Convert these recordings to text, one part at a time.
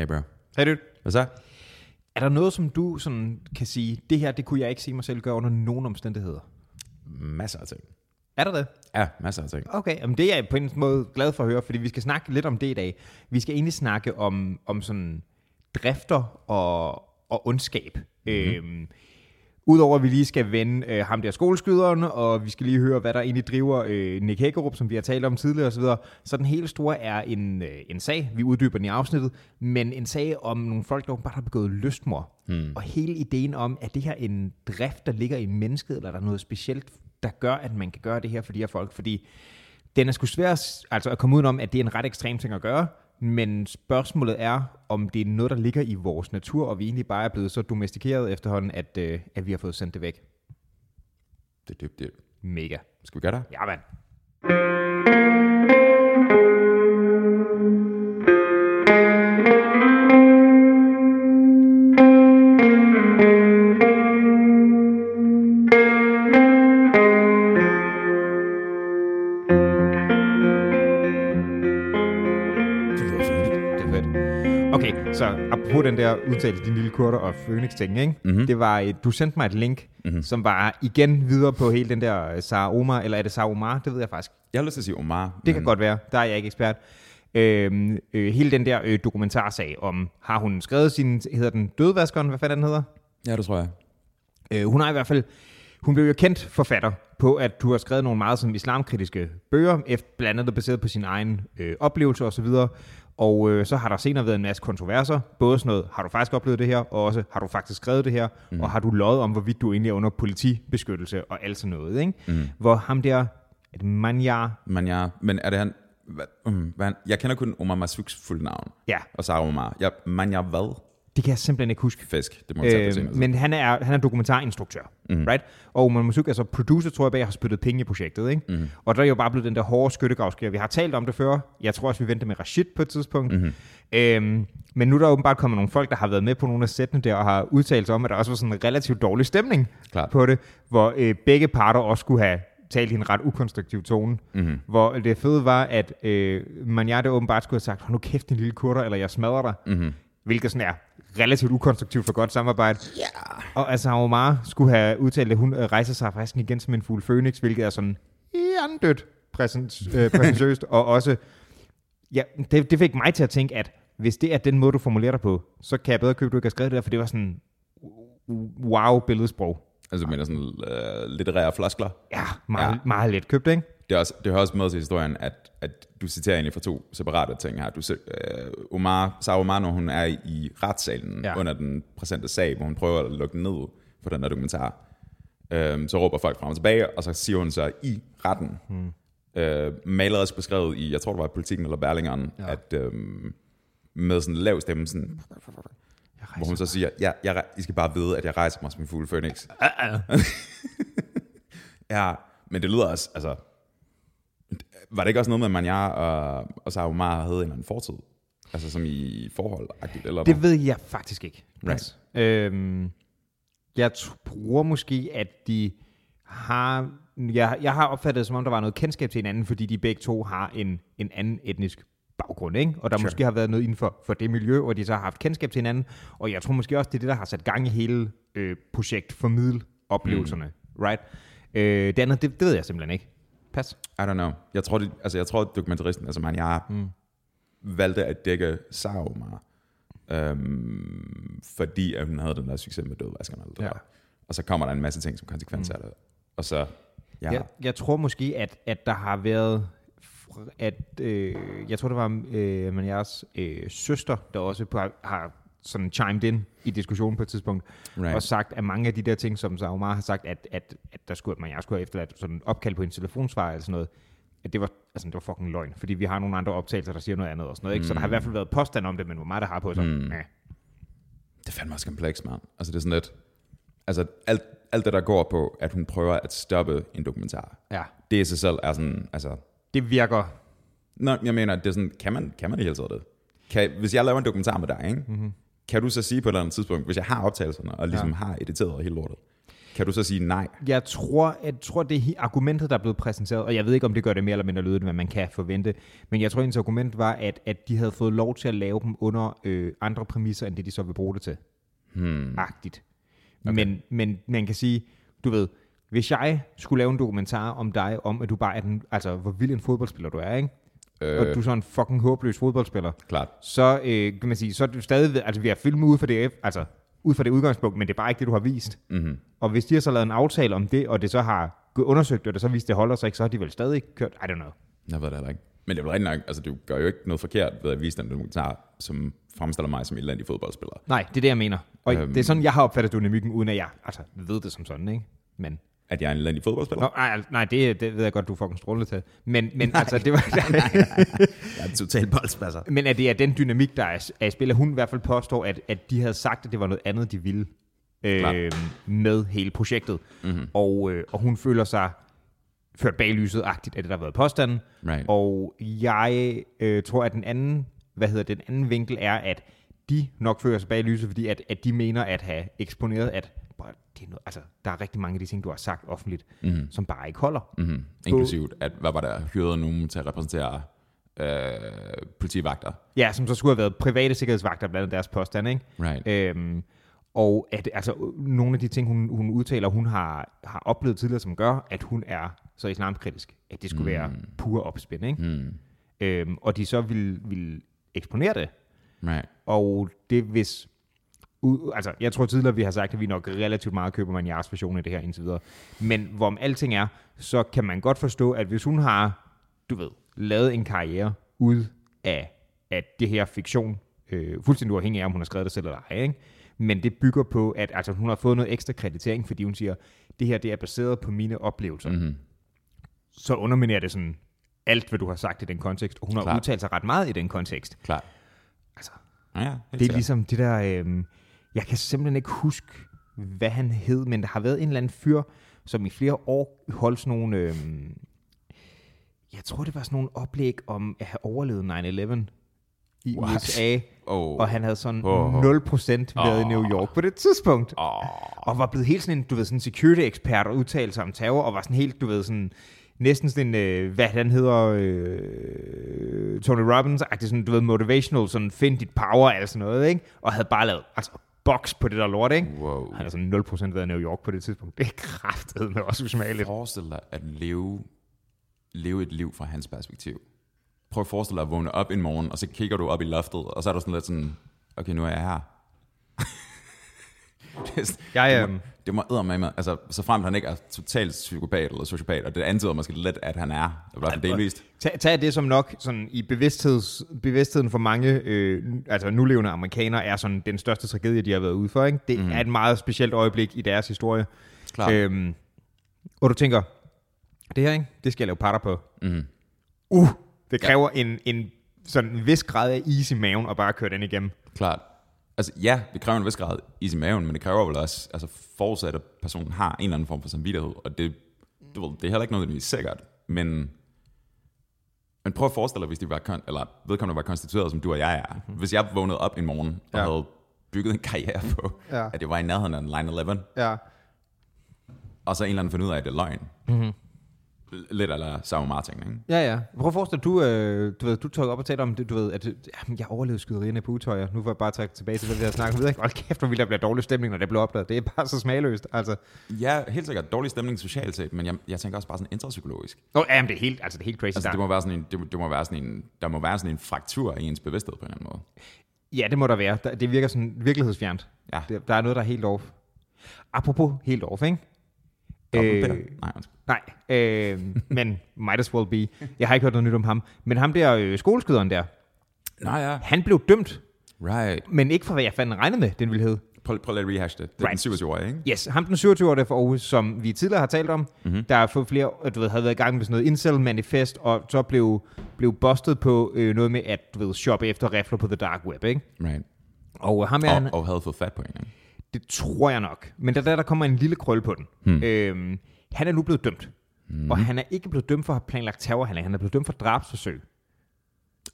Hey bro. Hey dude. Hvad så? Er der noget, som du sådan kan sige, det her, det kunne jeg ikke se mig selv gøre under nogen omstændigheder? Masser af ting. Er der det? Ja, masser af ting. Okay, jamen det er jeg på en måde glad for at høre, fordi vi skal snakke lidt om det i dag. Vi skal egentlig snakke om, om sådan drifter og, og ondskab. Mm-hmm. Øhm, Udover at vi lige skal vende øh, ham der skoleskyderen, og vi skal lige høre, hvad der egentlig driver øh, Nick Hækkerup, som vi har talt om tidligere osv. Så, så den hele store er en, øh, en sag, vi uddyber den i afsnittet, men en sag om nogle folk, der bare har begået lystmor. Hmm. Og hele ideen om, at det her en drift, der ligger i mennesket, eller er der noget specielt, der gør, at man kan gøre det her for de her folk, fordi den er sgu svær altså at komme ud om, at det er en ret ekstrem ting at gøre, men spørgsmålet er, om det er noget, der ligger i vores natur, og vi egentlig bare er blevet så domestikeret efterhånden, at, øh, at vi har fået sendt det væk. Det er dybt, det. Mega. Skal vi gøre det? Ja, mand. Apropos den der udtalelse, din lille kurter og Phoenix ting, ikke? Mm-hmm. det var, et, du sendte mig et link, mm-hmm. som var igen videre på hele den der øh, Sarah Omar, eller er det Sarah Omar? Det ved jeg faktisk. Jeg har lyst til at sige Omar. Det men... kan godt være, der er jeg ikke ekspert. Øhm, øh, hele den der øh, dokumentarsag om, har hun skrevet sin, hedder den Dødvaskeren, hvad fanden den hedder? Ja, det tror jeg. Øh, hun har i hvert fald, hun blev jo kendt forfatter på, at du har skrevet nogle meget sådan islamkritiske bøger, blandt andet baseret på sin egen øh, oplevelse osv., og øh, så har der senere været en masse kontroverser. Både sådan noget, har du faktisk oplevet det her, og også har du faktisk skrevet det her, mm. og har du løjet om, hvorvidt du egentlig er under politibeskyttelse og alt sådan noget. Ikke? Mm. Hvor ham der, er det Manjar? Manjar, men er det han, hvad, um, hvad, jeg kender kun Omar Masuks fulde navn. Ja. Og Sarah Omar. Ja, Manjar hvad? Det kan jeg simpelthen ikke huske. Fisk, det må jeg øh, tage Men han er, han er dokumentarinstruktør, mm. right? Og Omar Masuk er så producer, tror jeg, bag har spyttet penge i projektet, ikke? Mm. Og der er jo bare blevet den der hårde skyttegravskriger. Vi har talt om det før. Jeg tror også, vi venter med Rashid på et tidspunkt. Mm. Øhm, men nu er der åbenbart kommet nogle folk, der har været med på nogle af sættene der, og har udtalt sig om, at der også var sådan en relativt dårlig stemning Klart. på det, hvor øh, begge parter også skulle have talt i en ret ukonstruktiv tone. Mm-hmm. Hvor det fede var, at øh, Manjate åbenbart skulle have sagt, nu kæft, din lille kurter, eller jeg smadrer dig. Mm-hmm. Hvilket sådan er relativt ukonstruktivt for godt samarbejde. Ja. Og altså Omar skulle have udtalt, at hun øh, rejser sig faktisk igen som en fugl Phoenix, hvilket er sådan hjernedødt præsent, øh, præsentøst, og også, ja, det, det fik mig til at tænke, at hvis det er den måde, du formulerer dig på, så kan jeg bedre købe, at du ikke har skrevet det der, for det var sådan wow billedsprog. Altså du mener sådan uh, litterære floskler? Ja, meget, ja. meget let købt, ikke? Det, er også, det hører også med til historien, at, at du citerer egentlig fra to separate ting her. Du, uh, Omar, Sarah Omar, når hun er i retssalen ja. under den præsente sag, hvor hun prøver at lukke ned for den der dokumentar, uh, så råber folk frem og tilbage, og så siger hun så i retten, hmm. malet også beskrevet i, jeg tror det var i Politiken eller Berlingeren, ja. at uh, med sådan en lav stemme, sådan, hvor hun så siger, ja, jeg, I skal bare vide, at jeg rejser mig som en fugl Phoenix. Uh-uh. ja, men det lyder også, altså, var det ikke også noget med, at Manjar og, og Sarah Omar havde en eller anden fortid? Altså som i forhold eller Det ved jeg faktisk ikke. Right. Øhm, jeg tror måske, at de har... Jeg, jeg har opfattet det, som om der var noget kendskab til hinanden, fordi de begge to har en, en anden etnisk baggrund, ikke? og der sure. måske har været noget inden for, for det miljø, og de så har haft kendskab til hinanden, og jeg tror måske også, det er det, der har sat gang i hele øh, projekt formidl oplevelserne, mm. right? Øh, det andet, det, det ved jeg simpelthen ikke. Pas. I don't know. Jeg tror, det, altså, jeg tror at dokumentaristen, altså man, jeg mm. valgte at dække Saumar, øhm, fordi at hun havde den der succes med dødvaskerne. Ja. Der. Og så kommer der en masse ting som konsekvens mm. af det. Og så, ja. Jeg, jeg tror måske, at, at der har været at øh, jeg tror, det var øh, Manjars øh, søster, der også på, har sådan chimed in i diskussionen på et tidspunkt, right. og sagt, at mange af de der ting, som Saumar har sagt, at, at, at der skulle, man jeg skulle have efterladt sådan opkald på en telefonsvar eller sådan noget, at det var, altså, det var fucking løgn, fordi vi har nogle andre optagelser, der siger noget andet og sådan noget, ikke? Mm. så der har i hvert fald været påstand om det, men hvor meget der har på sig, mm. ja. Det er fandme også kompleks, mand. Altså det er sådan lidt, altså alt, alt det, der går på, at hun prøver at stoppe en dokumentar, ja. det i sig selv er sådan, altså... Det virker... Nå, jeg mener, det er sådan, kan man, kan man i hele taget det? Kan, hvis jeg laver en dokumentar med dig, ikke? Mm-hmm kan du så sige på et eller andet tidspunkt, hvis jeg har optagelserne, og ligesom ja. har editeret hele lortet, Kan du så sige nej? Jeg tror, jeg tror, det er argumentet, der er blevet præsenteret, og jeg ved ikke, om det gør det mere eller mindre lydigt, hvad man kan forvente, men jeg tror, ens argument var, at, at de havde fået lov til at lave dem under øh, andre præmisser, end det de så vil bruge det til. Hmm. Agtigt. Okay. Men, men man kan sige, du ved, hvis jeg skulle lave en dokumentar om dig, om at du bare er den, altså hvor vild en fodboldspiller du er, ikke? Øh, og du er sådan en fucking håbløs fodboldspiller, klart. så øh, kan man sige, så er du stadig, altså vi har filmet ud for det, altså ud fra det udgangspunkt, men det er bare ikke det, du har vist. Mm-hmm. Og hvis de har så lavet en aftale om det, og det så har undersøgt, og det så vist, det holder sig ikke, så har de vel stadig kørt, I don't know. Jeg ved det heller ikke. Men det er vel rigtig nok, altså du gør jo ikke noget forkert ved at vise den dokumentar, som fremstiller mig som en elendig fodboldspiller. Nej, det er det, jeg mener. Og øhm, det er sådan, jeg har opfattet dynamikken, uden at jeg altså, ved det som sådan, ikke? Men at jeg er en elendig fodboldspiller? Nå, nej, nej det, det ved jeg godt, du fucking strålende til. Men, men nej, altså, det var... nej, nej, nej. Jeg er total boldspasser. Men at det er den dynamik, der er, er i spil, hun i hvert fald påstår, at, at de havde sagt, at det var noget andet, de ville øh, med hele projektet. Mm-hmm. Og, øh, og hun føler sig ført bag lyset-agtigt af det, der har været påstanden. Right. Og jeg øh, tror, at den anden, hvad hedder den anden vinkel er, at de nok føler sig bag lyset, fordi at, at de mener at have eksponeret, at det er noget, altså, der er rigtig mange af de ting, du har sagt offentligt, mm-hmm. som bare ikke holder. Mm-hmm. Inklusivt, at hvad var der, hyret nogen til at repræsentere øh, politivagter? Ja, som så skulle have været private sikkerhedsvagter blandt deres påstand, ikke? Right. Øhm, og at altså, nogle af de ting, hun, hun udtaler, hun har, har oplevet tidligere, som gør, at hun er så islamkritisk, at det skulle mm. være pur opspind, ikke? Mm. Øhm, og de så vil, vil eksponere det. Right. Og det hvis ud, altså, jeg tror tidligere, vi har sagt, at vi nok relativt meget køber man jeres version af det her indtil videre. Men hvorom alting er, så kan man godt forstå, at hvis hun har, du ved, lavet en karriere ud af, af det her fiktion, øh, fuldstændig uafhængig af, om hun har skrevet det selv eller ej, ikke? men det bygger på, at altså, hun har fået noget ekstra kreditering, fordi hun siger, det her det er baseret på mine oplevelser. Mm-hmm. Så underminerer det sådan alt, hvad du har sagt i den kontekst, og hun har Klar. udtalt sig ret meget i den kontekst. Klar. Altså, ja, ja, det er ligesom det der... Øh, jeg kan simpelthen ikke huske, hvad han hed, men der har været en eller anden fyr, som i flere år holdt sådan nogle... Øh, jeg tror, det var sådan nogle oplæg om at have overlevet 9-11 i What? USA, oh. og han havde sådan oh. 0% været oh. i New York på det tidspunkt. Oh. Og var blevet helt sådan en, du ved, sådan security-ekspert og udtalte sig om terror, og var sådan helt, du ved, sådan næsten sådan en, øh, hvad han hedder, øh, Tony Robbins, sådan, du ved, motivational, sådan find dit power, eller sådan noget, ikke? Og havde bare lavet, altså boks på det der lort, ikke? Wow. Han er sådan 0% været i New York på det tidspunkt. Det er kraftet med også usmageligt. Forestil dig at leve, leve et liv fra hans perspektiv. Prøv at forestille dig at vågne op en morgen, og så kigger du op i loftet, og så er du sådan lidt sådan, okay, nu er jeg her. jeg, det, må, det må med mig. Altså, så frem han ikke er totalt psykopat eller sociopat, og det antyder måske lidt, at han er. I hvert fald delvist. Tag, tag det som nok sådan, i bevidstheds, bevidstheden for mange øh, altså nulevende amerikanere er sådan den største tragedie, de har været ude for. Ikke? Det mm. er et meget specielt øjeblik i deres historie. Klar. Øhm, og du tænker, det her, ikke? det skal jeg lave patter på. Mm. Uh, det kræver ja. en, en sådan en vis grad af is i maven at bare køre den igennem. Klart. Altså ja, det kræver en vis grad is i maven, men det kræver vel også, altså forudsat, at personen har en eller anden form for samvittighed, og det, ved, det er heller ikke er sikkert, men, men prøv at forestille dig, hvis de var, eller vedkommende var konstitueret, som du og jeg er. Mm-hmm. Hvis jeg vågnede op en morgen og ja. havde bygget en karriere på, ja. at det var i nærheden af 9-11, ja. og så en eller anden fundet ud af, at det er løgn. Mm-hmm lidt eller Sao Martin, ikke? Ja, ja. Prøv at forestille dig, du, øh, du, ved, du tog op og talte om, du ved, at jamen, jeg overlevede skyderierne på utøjer. Nu får jeg bare trække tilbage til det, vi har snakket om. Hold kæft, hvor vildt der bliver dårlig stemning, når det bliver opdaget. Det er bare så smagløst. Altså. Ja, helt sikkert. Dårlig stemning socialt set, men jeg, jeg tænker også bare sådan intrapsykologisk. Nå, ja, det er helt, altså, det er helt crazy. Altså, det må være sådan en, det, det må være sådan en, der må være sådan en fraktur i ens bevidsthed på en eller anden måde. Ja, det må der være. Det virker sådan virkelighedsfjernt. Ja. Det, der er noget, der er helt off. Apropos helt off, ikke? Øh, nej, nej øh, men might as well be. Jeg har ikke hørt noget nyt om ham. Men ham der øh, skoleskyderen der, Nej, ja. han blev dømt. Right. Men ikke for, hvad jeg fandt regnet med, den ville hedde. Prøv, prøv at rehash det. Det er right. den 27-årige, ikke? Yes, ham den 27-årige for Aarhus, som vi tidligere har talt om, mm-hmm. der har fået flere, du ved, havde været i gang med sådan noget incel-manifest, og så blev, blev bustet på øh, noget med at, du ved, shoppe efter rifler på the dark web, ikke? Right. Og, ham er og, han, og havde fået fat på en, ikke? Det tror jeg nok. Men der, der, der kommer en lille krølle på den. Hmm. Øhm, han er nu blevet dømt. Hmm. Og han er ikke blevet dømt for at have planlagt terrorhandling. Han er blevet dømt for drabsforsøg.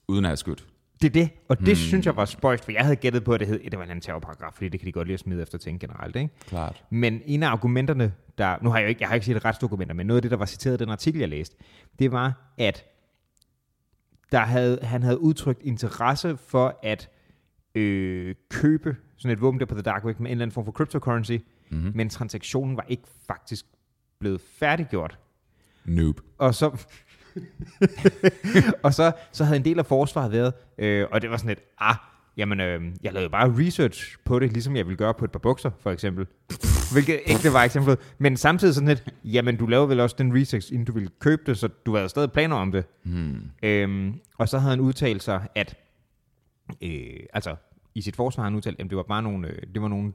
Uden at have skudt? Det er det, og det hmm. synes jeg var spøjst, for jeg havde gættet på, at det hed, det var en anden terrorparagraf, fordi det kan de godt lide at smide efter ting generelt, ikke? Klart. Men en af argumenterne, der, nu har jeg jo ikke, jeg har ikke set retsdokumenter, men noget af det, der var citeret i den artikel, jeg læste, det var, at der havde, han havde udtrykt interesse for at øh, købe sådan et våben der på The Dark Web med en eller anden form for cryptocurrency, mm-hmm. men transaktionen var ikke faktisk blevet færdiggjort. Noob. Og så, og så, så havde en del af forsvaret været, øh, og det var sådan et, ah, jamen, øh, jeg lavede bare research på det, ligesom jeg ville gøre på et par bukser, for eksempel. Hvilket ikke det var eksemplet. Men samtidig sådan lidt, jamen, du lavede vel også den research, inden du ville købe det, så du havde stadig planer om det. Hmm. Øhm, og så havde han udtalt sig, at, øh, altså, i sit forsvar har han udtalt, at det var bare nogle, øh, det var nogle,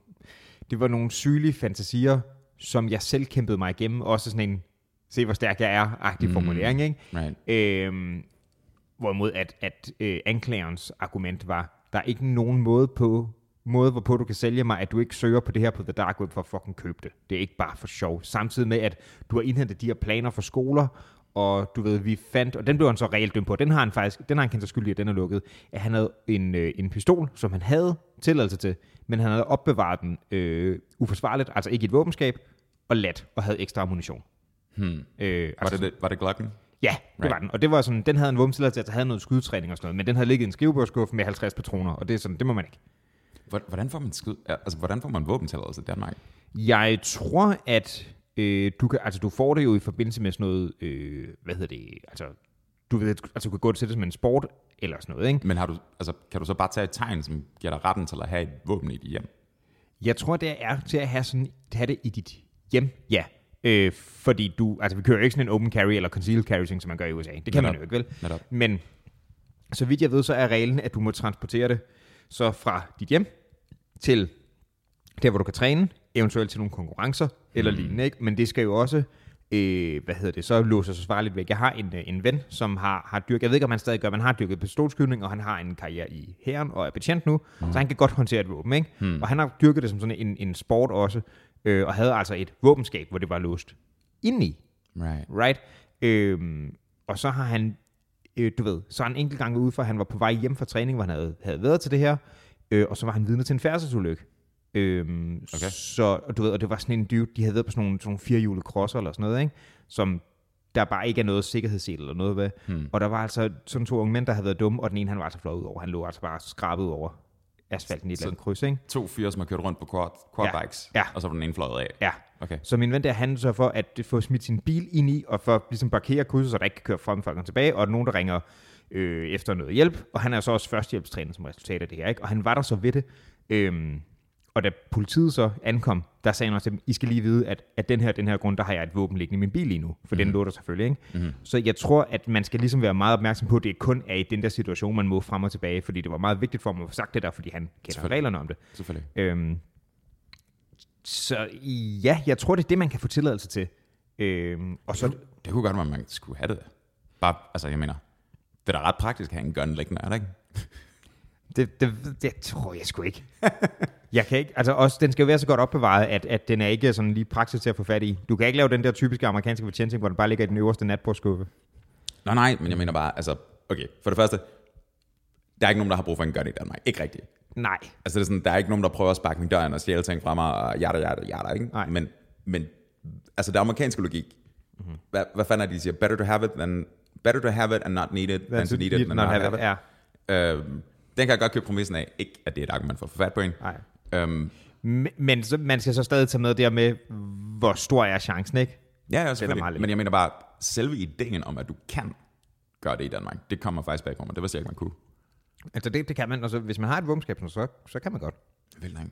det var nogle sygelige fantasier, som jeg selv kæmpede mig igennem. Også sådan en, se hvor stærk jeg er, agtig mm. formulering, ikke? Right. Øhm, hvorimod at, at øh, anklagerens argument var, der er ikke nogen måde på, måde, hvorpå du kan sælge mig, at du ikke søger på det her på The Dark Web for at fucking købe det. Det er ikke bare for sjov. Samtidig med, at du har indhentet de her planer for skoler, og du ved, vi fandt, og den blev han så reelt dømt på, den har han faktisk, den har han kendt sig skyldig, at den er lukket, at han havde en, øh, en pistol, som han havde tilladelse til, men han havde opbevaret den øh, uforsvarligt, altså ikke i et våbenskab, og let, og havde ekstra ammunition. Hmm. Øh, altså, var, det, var det Glocken? Ja, det right. var den. Og det var sådan, den havde en våbentilladelse, der havde noget skudtræning og sådan noget, men den havde ligget i en skrivebordskuffe med 50 patroner, og det er sådan, det må man ikke. Hvordan får man skud, altså, hvordan får man våbentilladelse i Danmark? Jeg tror, at øh, du, kan, altså, du får det jo i forbindelse med sådan noget, øh, hvad hedder det, altså, du ved, altså, du kan gå til det som en sport, eller sådan noget, ikke? Men har du, altså, kan du så bare tage et tegn, som giver dig retten til at have et våben i dit hjem? Jeg tror, det er til at have, sådan, have det i dit hjem, ja. Øh, fordi du, altså vi kører jo ikke sådan en open carry eller concealed carry som man gør i USA. Det kan Netop. man jo ikke, vel? Netop. Men så vidt jeg ved, så er reglen, at du må transportere det så fra dit hjem til der, hvor du kan træne, eventuelt til nogle konkurrencer mm. eller lignende. Ikke? Men det skal jo også, øh, hvad hedder det, så låser sig svarligt væk. Jeg har en, øh, en ven, som har, har dyrket, jeg ved ikke, om han stadig gør, men han har dyrket pistolskydning, og han har en karriere i hæren og er betjent nu, mm. så han kan godt håndtere et våben. Ikke? Mm. Og han har dyrket det som sådan en, en sport også, øh, og havde altså et våbenskab, hvor det var låst indeni. Right. right? Øhm, og så har han, øh, du ved, så han en enkelt gang ude for, han var på vej hjem fra træning, hvor han havde, havde været til det her, øh, og så var han vidne til en færdselsulykke. Øhm, okay. Så, og du ved, og det var sådan en dude, de havde været på sådan nogle, sådan nogle firehjulede crosser eller sådan noget, ikke? som der bare ikke er noget sikkerhedssel eller noget ved. Hmm. Og der var altså sådan to unge mænd, der havde været dumme, og den ene han var altså flået ud over. Han lå altså bare skrabet over asfalten i et eller andet kryds, ikke? To fyre, som har kørt rundt på quad, quadbikes, ja. ja. og så var den ene fløjet af. Ja. Okay. Så min ven der, han så for at få smidt sin bil ind i, og for at ligesom parkere krydset, så der ikke kan køre frem folk tilbage, og nogen, der ringer øh, efter noget hjælp, og han er så også førstehjælpstræner som resultat af det her, ikke? Og han var der så ved det, øhm, og da politiet så ankom, der sagde han også til dem, I skal lige vide, at, at den her, den her grund, der har jeg et våben liggende i min bil lige nu, for mm. den mhm. lå der selvfølgelig. Ikke? Mm. Så jeg tror, at man skal ligesom være meget opmærksom på, at det kun er i den der situation, man må frem og tilbage, fordi det var meget vigtigt for mig at få sagt det der, fordi han kender reglerne om det. Selvfølgelig. Øhm, så ja, jeg tror, det er det, man kan få tilladelse til. Øhm, og så, det, det kunne godt være, at man skulle have det. Bare, altså jeg mener, det er da ret praktisk at have en gun liggende, er det ikke? Det, det, det tror jeg sgu ikke. jeg kan ikke, altså også, den skal jo være så godt opbevaret, at, at den er ikke sådan lige praktisk til at få fat i. Du kan ikke lave den der typiske amerikanske betjenting, hvor den bare ligger i den øverste natbordskuffe. Nej, nej, men jeg mener bare, altså, okay, for det første, der er ikke nogen, der har brug for en gun i Danmark. Ikke rigtigt. Nej. Altså, det er sådan, der er ikke nogen, der prøver at sparke min døren og stjæle ting fra mig, og jada, jada, jada, ikke? Nej. Men, men altså, det amerikanske logik, mm-hmm. hvad, hvad fanden er de siger? Better to have it than, better to have it and not need it, than to need it and not, have it. it. Ja. Øhm, den kan jeg godt købe præmissen af. Ikke, at det er et argument for at få fat på en. Nej. Øhm, men så, man skal så stadig tage med der med, hvor stor er chancen, ikke? Ja, ja selvfølgelig. Men jeg mener bare, selve ideen om, at du kan gøre det i Danmark, det kommer faktisk bag på mig. Det var jeg ikke, man kunne. Altså det, det kan man. Altså, hvis man har et våbenskab, så, så kan man godt. Vel nej.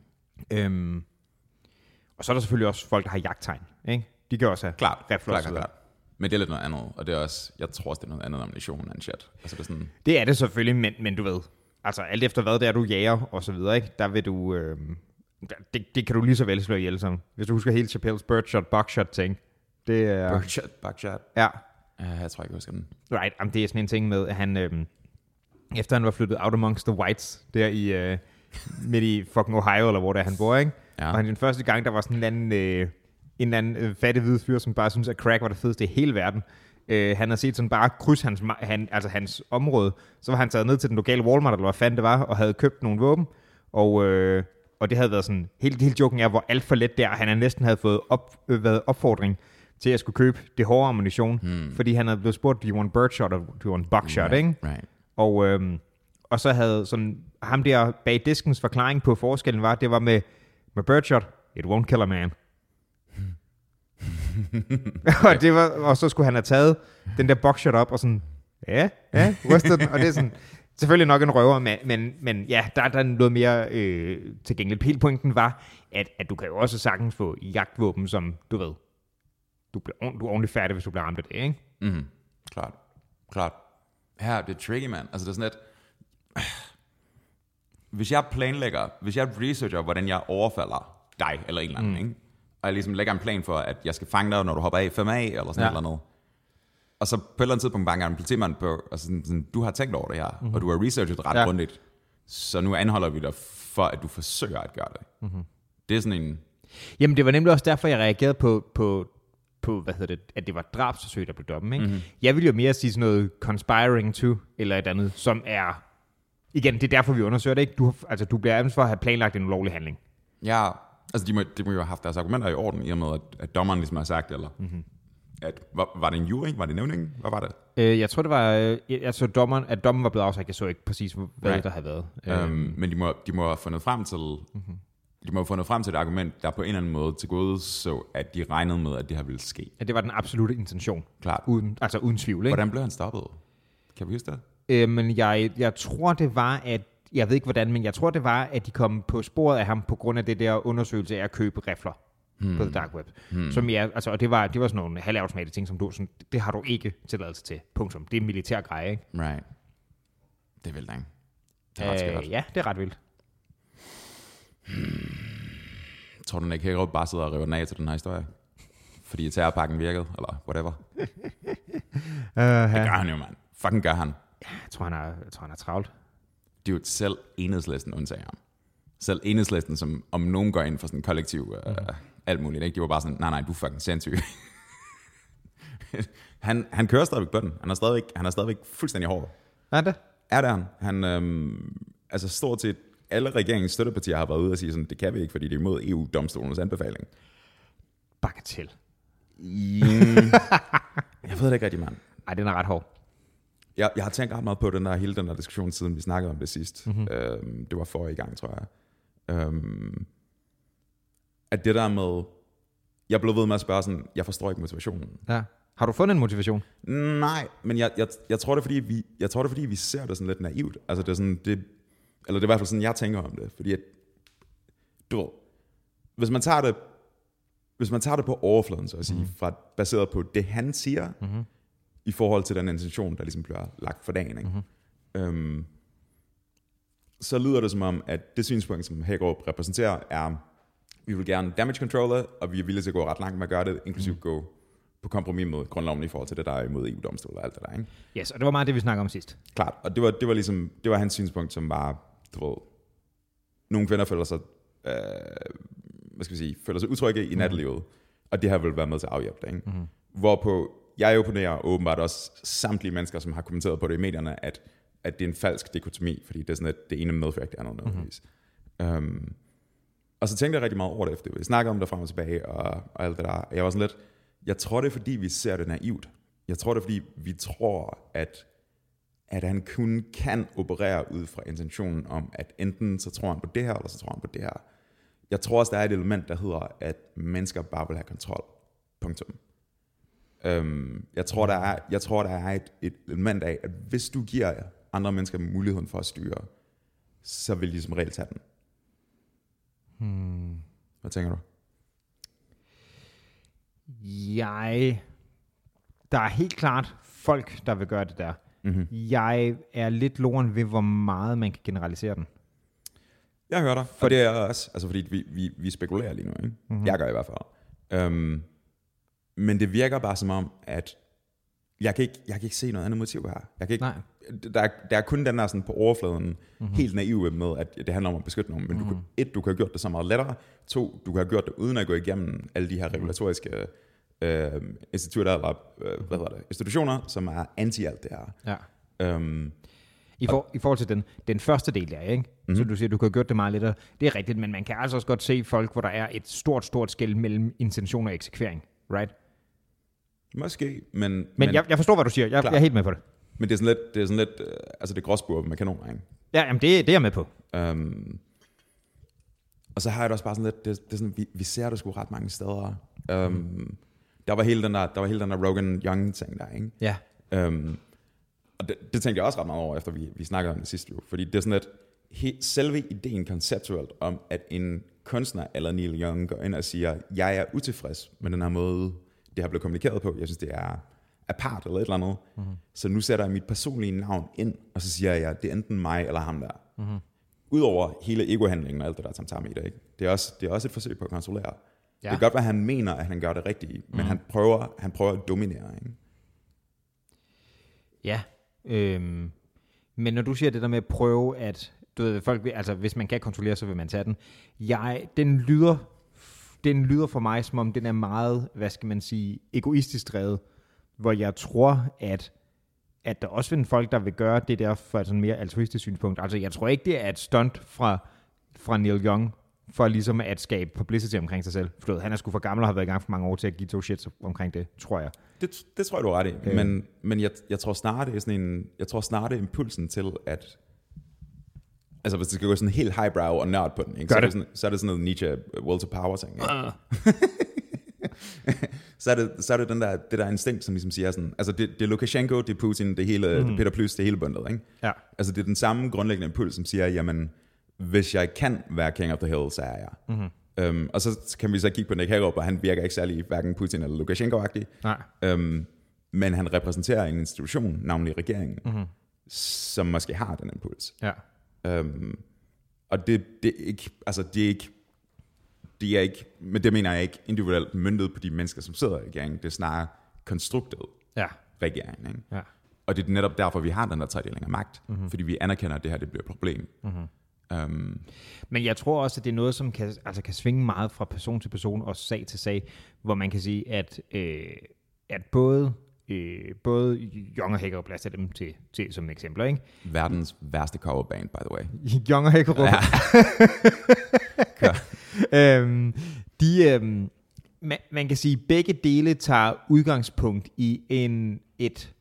Øhm, og så er der selvfølgelig også folk, der har jagttegn. Ikke? De kan også have klart, klart, klart, klart. Men det er lidt noget andet, og det er også, jeg tror også, det er noget andet ammunition end shit. Altså det, er sådan... det er det selvfølgelig, men, men du ved, altså alt efter hvad det er, du jager og så videre, ikke? der vil du, øh, det, det kan du lige så vel slå ihjel som. Hvis du husker helt Chappelle's birdshot, buckshot ting. Det er... Birdshot, buckshot? Ja. Uh, jeg tror ikke, jeg husker den. Right, jamen, det er sådan en ting med, at han, øh, efter han var flyttet out amongst the whites, der i, øh, midt i fucking Ohio, eller hvor der han bor, ikke? Ja. Og han den første gang, der var sådan en anden, øh, en eller anden øh, fattig hvid fyr, som bare synes at crack var det fedeste i hele verden. Øh, han havde set sådan bare kryds hans, han, altså hans område, så var han taget ned til den lokale Walmart, eller hvad fanden det var, og havde købt nogle våben, og, øh, og det havde været sådan, helt, helt joken er, hvor alt for let der, han havde næsten havde fået op, øh, været opfordring til at skulle købe det hårde ammunition, hmm. fordi han havde blevet spurgt, do you want birdshot, or do you want buckshot, right, ikke? Right. Og, øhm, og så havde sådan, ham der bag diskens forklaring på forskellen var, det var med, med birdshot, it won't kill a man. og, det var, og så skulle han have taget den der buckshot op og sådan, ja, ja, rystet den. Og det er sådan, selvfølgelig nok en røver, men, men, men ja, der, der er noget mere øh, tilgængeligt. Hele pointen var, at, at du kan jo også sagtens få jagtvåben, som du ved, du, bliver, du er ordentligt færdig, hvis du bliver ramt af det, ikke? Mm, klart. Klart. Her, det er tricky, man. Altså, det er sådan et... Hvis jeg planlægger, hvis jeg researcher, hvordan jeg overfalder dig eller en eller anden, mm. ikke? Og jeg ligesom lægger en plan for, at jeg skal fange dig, når du hopper af 5A, eller sådan ja. eller noget. Og så på et eller andet tidspunkt banker en politimand på, og sådan, sådan, du har tænkt over det her, mm-hmm. og du har researchet ret ja. grundigt, så nu anholder vi dig for, at du forsøger at gøre det. Mm-hmm. Det er sådan en... Jamen, det var nemlig også derfor, jeg reagerede på, på, på hvad hedder det, at det var drabsforsøg, der blev dommen. Ikke? Mm-hmm. Jeg vil jo mere sige sådan noget conspiring to, eller et andet, som er... Igen, det er derfor, vi undersøger det, ikke? Du, altså, du bliver ansvar for at have planlagt en ulovlig handling. Ja, altså de må, de må jo have haft deres argumenter i orden, i og med, at, at dommeren ligesom har sagt, eller... Mm-hmm at, var, var det en jury? Var det nævning? Hvad var det? Øh, jeg tror, det var, øh, altså dommeren, at dommen var blevet afsagt. Jeg så ikke præcis, hvad right. der havde været. Um, men de må, de må have fundet frem til, mm-hmm. de må have fundet frem til et argument, der på en eller anden måde til gode så, at de regnede med, at det her ville ske. Ja, det var den absolute intention. Klart. Uden, altså uden tvivl. Ikke? Hvordan blev han stoppet? Kan vi huske det? Øh, men jeg, jeg tror, det var, at jeg ved ikke hvordan, men jeg tror, det var, at de kom på sporet af ham på grund af det der undersøgelse af at købe rifler hmm. på the dark web. Hmm. Som jeg, altså, og det var, det var sådan nogle halvautomatiske ting, som du, sådan, det har du ikke tilladelse til. Punktum. Det er militær greje, ikke? Right. Det er vildt, ikke? Det er ret skørt. Ja, det er ret vildt. Hmm. Tror du, Nick Hagerup bare sidder og river den af til den her historie? Fordi terrorpakken virkede, eller whatever. uh, det gør han jo, mand. Fucking gør han. Jeg tror, han er, jeg tror, han er travlt. Det er jo selv enhedslisten undtager ham. Selv enhedslisten, som om nogen går ind for sådan en kollektiv uh, mm alt muligt. Ikke? De var bare sådan, nej, nej, du er fucking sindssyg. han, han kører stadigvæk på den. Han er stadigvæk, han er stadigvæk fuldstændig hård. Er det? Er det han? han øhm, altså stort set alle regeringens støttepartier har været ude og sige sådan, det kan vi ikke, fordi det er imod EU-domstolens anbefaling. Til. Yeah. jeg ved det ikke rigtig, mand. Ej, den er ret hård. Jeg, jeg har tænkt ret meget på den der, hele den der diskussion, siden vi snakkede om det sidst. Mm-hmm. Øhm, det var forrige gang, tror jeg. Øhm, at det der med, jeg blev ved med at spørge sådan, jeg forstår ikke motivationen. Ja. Har du fundet en motivation? Nej, men jeg, jeg, jeg, tror, det er, fordi vi, jeg tror, det er, fordi vi ser det sådan lidt naivt. Altså, det er sådan, det, eller det er i hvert fald sådan, jeg tænker om det. Fordi at, du ved, hvis man tager det, hvis man tager det på overfladen, så at sige, mm. fra, baseret på det, han siger, mm-hmm. I forhold til den intention, der ligesom bliver lagt for dagen, ikke? Mm-hmm. Øhm, så lyder det som om, at det synspunkt, som Hagerup repræsenterer, er, vi vil gerne damage controller, og vi er villige til at gå ret langt med at gøre det, inklusive mm. gå på kompromis med grundloven i forhold til det, der er imod EU-domstolen og alt det der. Ikke? Yes, og det var meget det, vi snakkede om sidst. Klart, og det var, det var ligesom, det var hans synspunkt, som var, du ved, nogle kvinder føler sig, øh, hvad skal vi sige, føler sig utrygge i mm. nattelivet, og det har vel været med til at afhjælpe det. Ikke? Mm. Hvorpå jeg opponerer åbenbart også samtlige mennesker, som har kommenteret på det i medierne, at, at det er en falsk dikotomi, fordi det er sådan, at det ene medfører ikke det andet nødvendigvis. Mm-hmm. Um, og så tænkte jeg rigtig meget over det efter. Vi snakkede om det frem og tilbage, og, og alt det der. Jeg var sådan lidt, jeg tror det er fordi, vi ser det naivt. Jeg tror det er fordi, vi tror, at, at han kun kan operere ud fra intentionen om, at enten så tror han på det her, eller så tror han på det her. Jeg tror også, der er et element, der hedder, at mennesker bare vil have kontrol. Punktum. Um, jeg, tror, der er, jeg tror, der er et, et element af, at hvis du giver andre mennesker muligheden for at styre, så vil de som regel tage den. Hmm. Hvad tænker du? Jeg... Der er helt klart folk, der vil gøre det der. Mm-hmm. Jeg er lidt loren ved, hvor meget man kan generalisere den. Jeg hører dig, for det er også, altså fordi vi, vi, vi spekulerer lige nu, ikke? Mm-hmm. Jeg gør i hvert fald. Um, men det virker bare som om, at jeg kan, ikke, jeg kan ikke se noget andet motiv her. Jeg kan ikke, Nej. Der, er, der er kun den der sådan på overfladen, mm-hmm. helt naive med, at det handler om at beskytte nogen. Men mm-hmm. du kan, et, du kan have gjort det så meget lettere. To, du kan have gjort det uden at gå igennem alle de her regulatoriske øh, institutter, eller øh, hvad hedder det, institutioner, som er anti alt det her. Ja. Øhm, I, for, I forhold til den, den første del der, ikke? Mhm. Mm-hmm. Så du siger, du kan have gjort det meget lettere. Det er rigtigt, men man kan altså også godt se folk, hvor der er et stort, stort skæld mellem intention og eksekvering. Right? Måske, men, Men, men jeg, jeg forstår, hvad du siger. Jeg, Klar. jeg er helt med på det. men det er sådan lidt, det er sådan lidt, øh, altså det er gråsbur med kanoner, ikke? Ja, jamen det, det er jeg med på. Um, og så har jeg det også bare sådan lidt, det, det er sådan, vi, vi ser det sgu ret mange steder. Um, mm. der, var hele den der, der var hele den der Rogan Young ting der, ikke? Ja. Um, og det, det tænkte jeg også ret meget over, efter vi, vi snakkede om det sidste uge. Fordi det er sådan, at he, selve ideen konceptuelt om, at en kunstner eller Neil Young går ind og siger, jeg er utilfreds med den her måde, det har blevet kommunikeret på. Jeg synes, det er apart eller et eller andet. Mm-hmm. Så nu sætter jeg mit personlige navn ind, og så siger jeg, det er enten mig eller ham der. Mm-hmm. Udover hele egohandlingen og alt det der tamtam i det, ikke? Det, er også, det er også et forsøg på at kontrollere. Ja. Det kan godt være, at han mener, at han gør det rigtige, men mm-hmm. han, prøver, han prøver at dominere. Ikke? Ja. Øhm, men når du siger det der med at prøve at, du ved, folk vil, altså hvis man kan kontrollere, så vil man tage den. Jeg, den lyder, den lyder for mig, som om den er meget, hvad skal man sige, egoistisk drevet, hvor jeg tror, at at der også findes folk, der vil gøre det der for et sådan mere altruistisk synspunkt. Altså, jeg tror ikke, det er et stunt fra, fra Neil Young, for ligesom at skabe publicity omkring sig selv. For du ved, han er sgu for gammel og har været i gang for mange år til at give to shits omkring det, tror jeg. Det, det tror jeg, du har ret i. Øh. Men, men jeg, jeg tror snarere, det er sådan en, jeg tror snarere, det er impulsen til, at Altså hvis det skal gå sådan helt highbrow og nørd på den, ikke? Gør så, er det. sådan, så er det sådan noget Nietzsche will to power ting. Ikke? så, er det, så er det den der, det der instinkt, som ligesom siger sådan, altså det, det er Lukashenko, det er Putin, det er hele, mm. det er Peter Plys, det er hele bundet, ikke? Ja. Altså det er den samme grundlæggende impuls, som siger, jamen, hvis jeg kan være king of the hill, så er jeg. Mm-hmm. Um, og så kan vi så kigge på Nick Hagerup, og han virker ikke særlig hverken Putin eller Lukashenko-agtig. Nej. Um, men han repræsenterer en institution, navnlig regeringen, mm-hmm. som måske har den impuls. Ja. Um, og det, det, er ikke, altså det er ikke, det er ikke, men det mener jeg ikke individuelt myndet på de mennesker, som sidder i regeringen. Det er snarere konstruktet Ja. regeringen. Ikke? Ja. Og det er netop derfor, vi har den der tredeling af magt. Mm-hmm. Fordi vi anerkender, at det her det bliver et problem. Mm-hmm. Um, Men jeg tror også, at det er noget, som kan, altså kan svinge meget fra person til person og sag til sag, hvor man kan sige, at, øh, at både, øh, både Young og Hækkerup, lad os tage dem til, til som eksempler, ikke? verdens værste coverband, by the way. Young og Hækkerup. Ja. øhm, de, øhm, man, man kan sige, at begge dele tager udgangspunkt i en, et,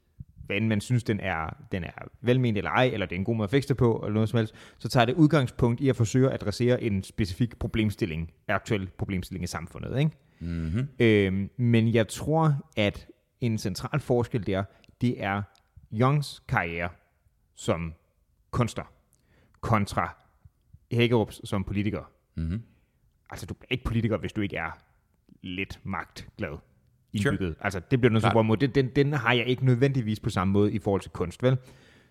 hvad man synes, den er, den er velment eller ej, eller det er en god måde at fikse det på, eller noget som helst, så tager det udgangspunkt i at forsøge at adressere en specifik problemstilling, aktuel problemstilling i samfundet. Ikke? Mm-hmm. Øhm, men jeg tror, at en central forskel der, det er Youngs karriere som kunstner kontra Hækkerups som politiker. Mm-hmm. Altså, du er ikke politiker, hvis du ikke er lidt magtglad Sure. indbygget. Altså, det bliver noget super måde. Den, den, den har jeg ikke nødvendigvis på samme måde i forhold til kunst, vel?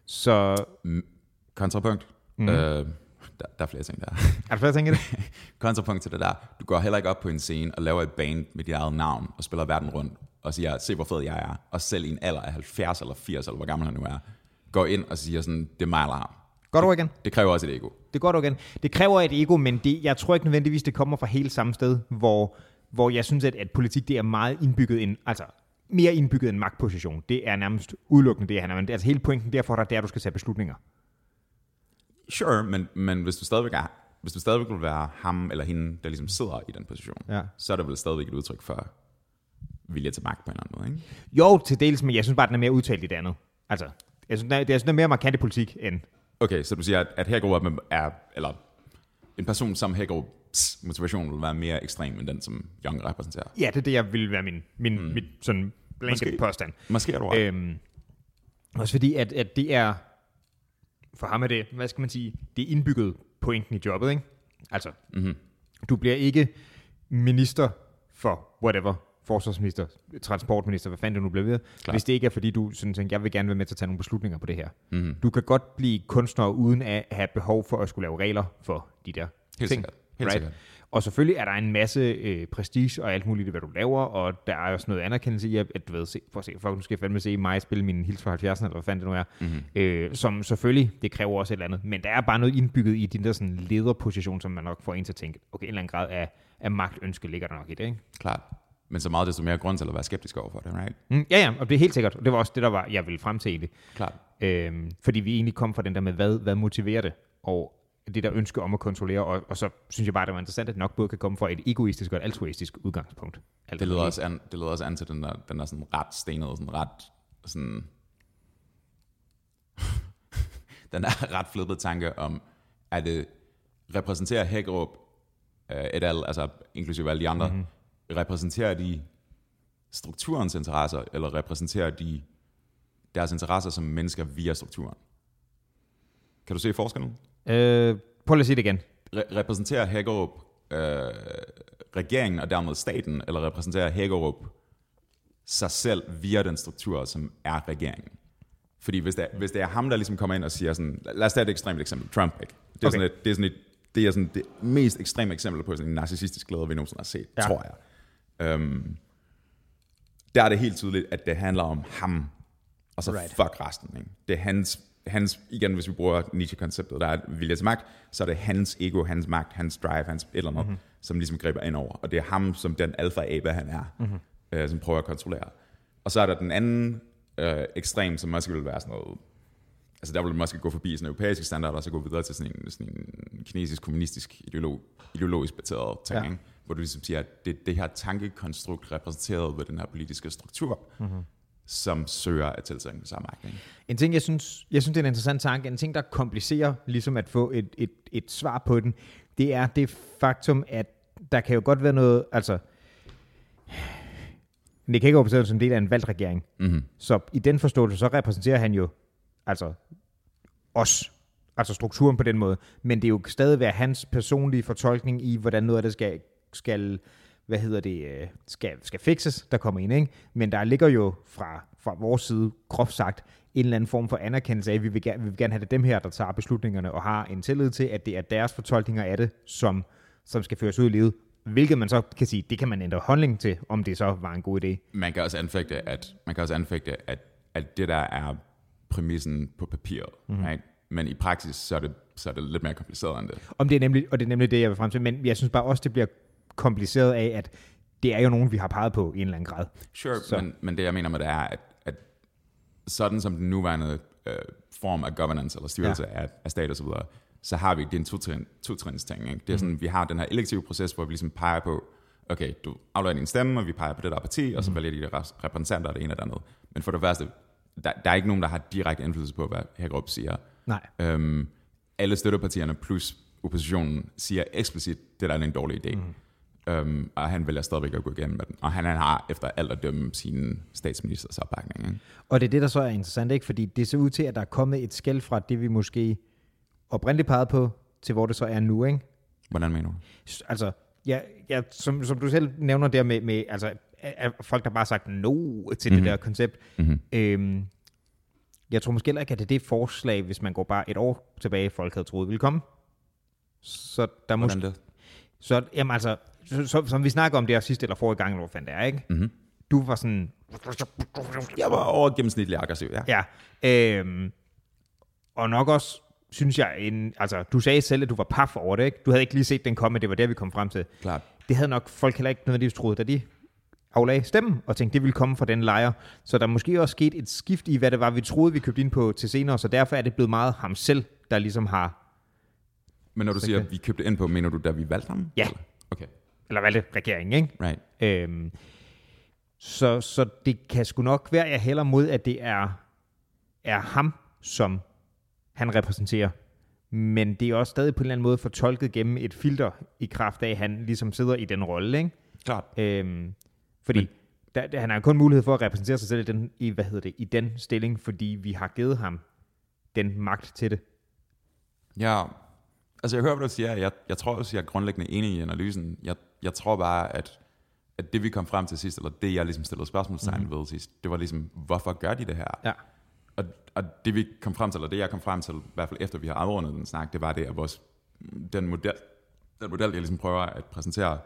Så, Kontrapunkt. Mm. Øh, der, der er flere ting der. er der flere ting i det? Kontrapunkt til det der. Du går heller ikke op på en scene og laver et band med dit eget navn og spiller verden rundt og siger, se hvor fed jeg er. Og selv i en alder af 70 eller 80 eller hvor gammel han nu er, går ind og siger sådan, det er mig eller ham. Godt ord igen. Det kræver også et ego. Det godt ord igen. Det kræver et ego, men det, jeg tror ikke nødvendigvis, det kommer fra helt samme sted, hvor, hvor jeg synes, at, at politik det er meget indbygget en, altså mere indbygget en magtposition. Det er nærmest udelukkende det, han er. Men altså hele pointen derfor, der, det er, at du skal tage beslutninger. Sure, men, men hvis du stadigvæk er, hvis du stadigvæk vil være ham eller hende, der ligesom sidder i den position, Ja. så er det vel stadigvæk et udtryk for vilje til magt på en eller anden måde, ikke? Jo, til dels, men jeg synes bare, den er mere udtalt i det andet. Altså, jeg synes, det er, er sådan mere markant i politik end... Okay, så du siger, at, at Hækkerup er, er, eller en person som Hækkerups motivation vil være mere ekstrem end den, som Young repræsenterer. Ja, det er det, jeg vil være min, min mm. mit sådan blanket Måske. påstand. Måske er du ret. Øhm, også fordi, at, at det er, for ham er det, hvad skal man sige, det er indbygget pointen i jobbet, ikke? Altså, Mm-hmm. du bliver ikke minister for whatever, forsvarsminister, transportminister, hvad fanden du nu bliver ved, Klart. hvis det ikke er, fordi du sådan tænker, jeg vil gerne være med til at tage nogle beslutninger på det her. Mm-hmm. Du kan godt blive kunstner uden at have behov for at skulle lave regler for de der Helt ting. sikkert. Helt right? sikkert. Og selvfølgelig er der en masse øh, prestige og alt muligt hvad du laver, og der er også noget anerkendelse i, at, at du ved, se, for at se, fuck, nu skal jeg fandme se mig spille min hils fra 70'erne, eller hvad fanden det nu er, Mm-hmm. øh, som selvfølgelig, det kræver også et eller andet, men der er bare noget indbygget i den der sådan lederposition, som man nok får en til at tænke, okay, en eller anden grad af, af magtønske ligger der nok i det, ikke? Klart. Men så meget desto mere grund til at være skeptisk over for det, right? Mm, ja, ja, og det er helt sikkert. Det var også det, der var, jeg ville frem til egentlig. Klart. Øhm, fordi vi egentlig kom fra den der med, hvad, hvad motiverer det? Og det der ønske om at kontrollere, og, og så synes jeg bare, det var interessant, at nok både kan komme fra et egoistisk og et altruistisk udgangspunkt. Alt det leder, også an, det leder også an til den der, den der sådan ret stenede, sådan ret sådan... den der ret flippede tanke om, at det repræsenterer Hækkerup uh, et al, altså inklusive alle de andre, mm-hmm. Repræsenterer de strukturens interesser, eller repræsenterer de deres interesser som mennesker via strukturen? Kan du se forskellen? Øh, prøv lige at sige det igen. Re- repræsenterer Hækkerup øh, regeringen og dermed staten, eller repræsenterer Hækkerup sig selv via den struktur, som er regeringen? Fordi hvis det, er, hvis det er ham, der ligesom kommer ind og siger sådan, lad os tage et ekstremt eksempel, Trump, ikke? Det er, okay. sådan et, det er sådan et, det er sådan det mest ekstreme eksempel på sådan en narcissistisk leder, vi nogensinde har set, ja. tror jeg. Um, der er det helt tydeligt, at det handler om ham, og så right. fuck resten. Ikke? Det er hans, hans, igen hvis vi bruger Nietzsche-konceptet, der er vilje til magt, så er det hans ego, hans magt, hans drive, hans et eller andet, mm-hmm. som ligesom griber ind over. Og det er ham som den alfa-abe, han er, mm-hmm. øh, som prøver at kontrollere. Og så er der den anden øh, ekstrem, som måske vil være sådan noget, altså der vil man måske gå forbi sådan europæiske standarder, og så gå videre til sådan en, sådan en kinesisk, kommunistisk, ideolog, ideologisk baseret ting, ja. Hvor du ligesom siger, at det, det her tankekonstrukt repræsenteret ved den her politiske struktur, mm-hmm. som søger at sig magt. Ikke? En ting, jeg synes, jeg synes, det er en interessant tanke, en ting, der komplicerer ligesom at få et, et, et svar på den, det er det faktum, at der kan jo godt være noget, altså, Nick Hagerup er som en del af en valgt regering. Mm-hmm. Så i den forståelse, så repræsenterer han jo altså os, altså strukturen på den måde. Men det er jo stadig være hans personlige fortolkning i, hvordan noget af det skal, skal hvad hedder det, øh, skal, skal fixes, der kommer ind. Ikke? Men der ligger jo fra, fra vores side, groft sagt, en eller anden form for anerkendelse af, at vi vil, gerne, vi vil gerne have det dem her, der tager beslutningerne, og har en tillid til, at det er deres fortolkninger af det, som, som skal føres ud i livet. Hvilket man så kan sige, det kan man ændre holdning til, om det så var en god idé. Man kan også anfægte, at, man kan også anfægte, at, at det der er præmissen på papiret, mm. right? men i praksis, så er, det, så er det lidt mere kompliceret end det. Om det er nemlig, og det er nemlig det, jeg vil frem til, men jeg synes bare også, det bliver kompliceret af, at det er jo nogen, vi har peget på i en eller anden grad. Sure, så. men, men det jeg mener med det er, at, at sådan som den nuværende øh, form af governance eller styrelse ja. af, af stat og så videre, så har vi, det er en to-trins to ting. Ikke? Det er sådan, mm. vi har den her elektive proces, hvor vi ligesom peger på, okay, du afleverer din stemme, og vi peger på det der parti, og så mm. vælger de repræsentanter, det ene eller andet. Men for det første, der, der er ikke nogen, der har direkte indflydelse på, hvad Hækkerup siger. Nej. Øhm, alle støttepartierne plus oppositionen siger eksplicit, det der er en dårlig idé. Mm. Øhm, og han vælger stadigvæk at gå igennem med den. Og han, han har efter alt at dømme sin statsministers opbakning. Ikke? Og det er det, der så er interessant, ikke? fordi det ser ud til, at der er kommet et skæld fra det, vi måske oprindeligt pegede på, til hvor det så er nu, ikke? Hvordan mener du? Altså, ja, ja, som, som du selv nævner der med, med altså, folk, der bare har sagt no til mm-hmm. det der koncept. Mm-hmm. Øhm, jeg tror måske heller ikke, at det er det forslag, hvis man går bare et år tilbage, folk havde troet ville komme. Så der måske... det? Så, jamen altså, så, som vi snakker om det her sidste eller forrige gang, hvor fandt det er, ikke? Mm-hmm. Du var sådan... Jeg var over gennemsnitlig aggressiv, ja. Ja. Øhm, og nok også synes jeg, en, altså, du sagde selv, at du var paf over det, ikke? Du havde ikke lige set den komme, det var der, vi kom frem til. Klart. Det havde nok folk heller ikke nødvendigvis troet, da de aflagde stemmen, og tænkte, det ville komme fra den lejr. Så der er måske også sket et skift i, hvad det var, vi troede, vi købte ind på til senere, så derfor er det blevet meget ham selv, der ligesom har... Men når du siger, at vi købte ind på, mener du, da vi valgte ham? Ja. Eller? Okay. Eller valgte regeringen, ikke? Right. Øhm, så, så det kan sgu nok være, jeg hælder mod, at det er, er ham, som han repræsenterer. Men det er også stadig på en eller anden måde fortolket gennem et filter i kraft af, at han ligesom sidder i den rolle. Ikke? Klart. Øhm, fordi Men. der, der, han har kun mulighed for at repræsentere sig selv i den, i, hvad hedder det, i den stilling, fordi vi har givet ham den magt til det. Ja, altså jeg hører, hvad du siger. Jeg, jeg tror også, jeg er grundlæggende enig i analysen. Jeg, jeg tror bare, at, at det vi kom frem til sidst, eller det jeg ligesom stillede spørgsmålstegn mm. ved sidst, det var ligesom, hvorfor gør de det her? Ja og, og det vi kom frem til, eller det jeg kom frem til, i hvert fald efter vi har afrundet den snak, det var det, at vores, den model, den model, jeg ligesom prøver at præsentere,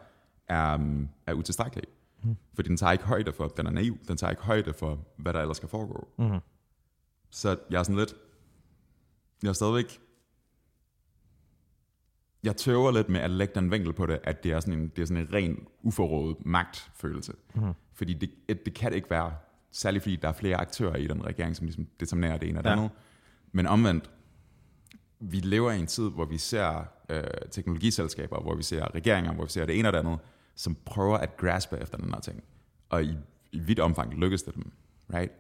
er, er utilstrækkelig. Mm. Fordi den tager ikke højde for, den er naiv, den tager ikke højde for, hvad der ellers skal foregå. Mm. Så jeg er sådan lidt, jeg er stadigvæk, jeg tøver lidt med at lægge den vinkel på det, at det er sådan en, det er sådan en ren uforrådet magtfølelse. Mm. Fordi det, det kan det ikke være, særligt fordi der er flere aktører i den regering, som ligesom determinerer det ene og det ja. andet. Men omvendt, vi lever i en tid, hvor vi ser øh, teknologiselskaber, hvor vi ser regeringer, hvor vi ser det ene og det andet, som prøver at graspe efter den her ting. Og i, i vidt omfang lykkes det dem. Right?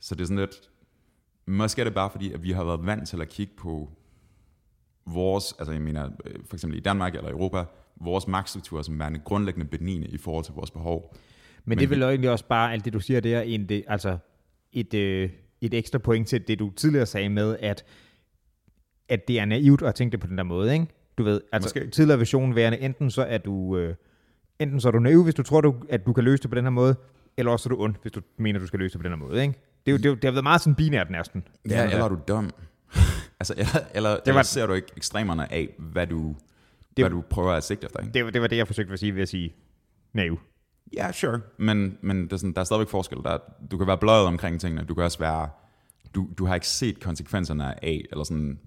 Så det er sådan lidt, måske er det bare fordi, at vi har været vant til at kigge på vores, altså jeg mener øh, for eksempel i Danmark eller Europa, vores magtstrukturer som værende grundlæggende benigne i forhold til vores behov. Men, Men det vil jo egentlig også bare, alt det du siger der, en, det, altså et, øh, et ekstra point til det, du tidligere sagde med, at, at det er naivt at tænke det på den der måde, ikke? Du ved, altså Måske. tidligere version værende, enten så er du, øh, enten så er du naiv, hvis du tror, du, at du kan løse det på den her måde, eller også er du ond, hvis du mener, du skal løse det på den her måde, ikke? Det, er jo, det, er, det har været meget sådan binært næsten. Ja, eller er du dum. Altså, eller, eller, det var, eller ser du ikke ekstremerne af, hvad du, det, hvad du prøver at sigte efter, ikke? Det, det var det, jeg forsøgte at sige ved at sige naiv. Ja, yeah, sure. Men, men det er sådan, der er stadigvæk forskel. Der, du kan være bløjet omkring tingene. Du kan også være... Du, du har ikke set konsekvenserne af, eller sådan...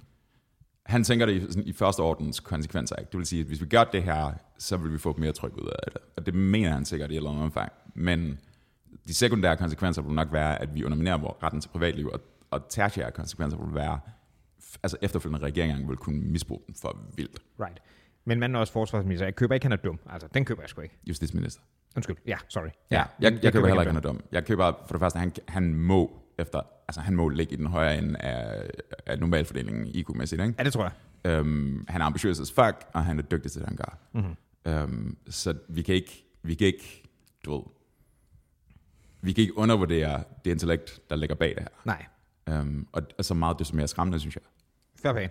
Han tænker det i, sådan, i første ordens konsekvenser. Ikke? Det vil sige, at hvis vi gør det her, så vil vi få mere tryk ud af det. Og det mener han sikkert i et eller andet omfang. Men de sekundære konsekvenser vil nok være, at vi underminerer retten til privatliv, og, og tertiære konsekvenser vil være, altså efterfølgende regeringer vil kunne misbruge den for vildt. Right. Men man er også forsvarsminister. Jeg køber ikke, han er dum. Altså, den køber jeg sgu ikke. Justitsminister. Undskyld. Ja, sorry. Ja, jeg, jeg, jeg, jeg køber heller ikke, han er dum. Jeg køber for det første, han, han må efter, altså han må ligge i den højere ende af, af normalfordelingen IQ-mæssigt, ikke? Ja, det tror jeg. Øhm, han er ambitiøs as fuck, og han er dygtig til det, han gør. Mm-hmm. Øhm, så vi kan ikke, vi kan ikke, du ved, vi kan ikke undervurdere det intellekt, der ligger bag det her. Nej. Um, og, og så meget det, som er skræmmende, synes jeg. Fair.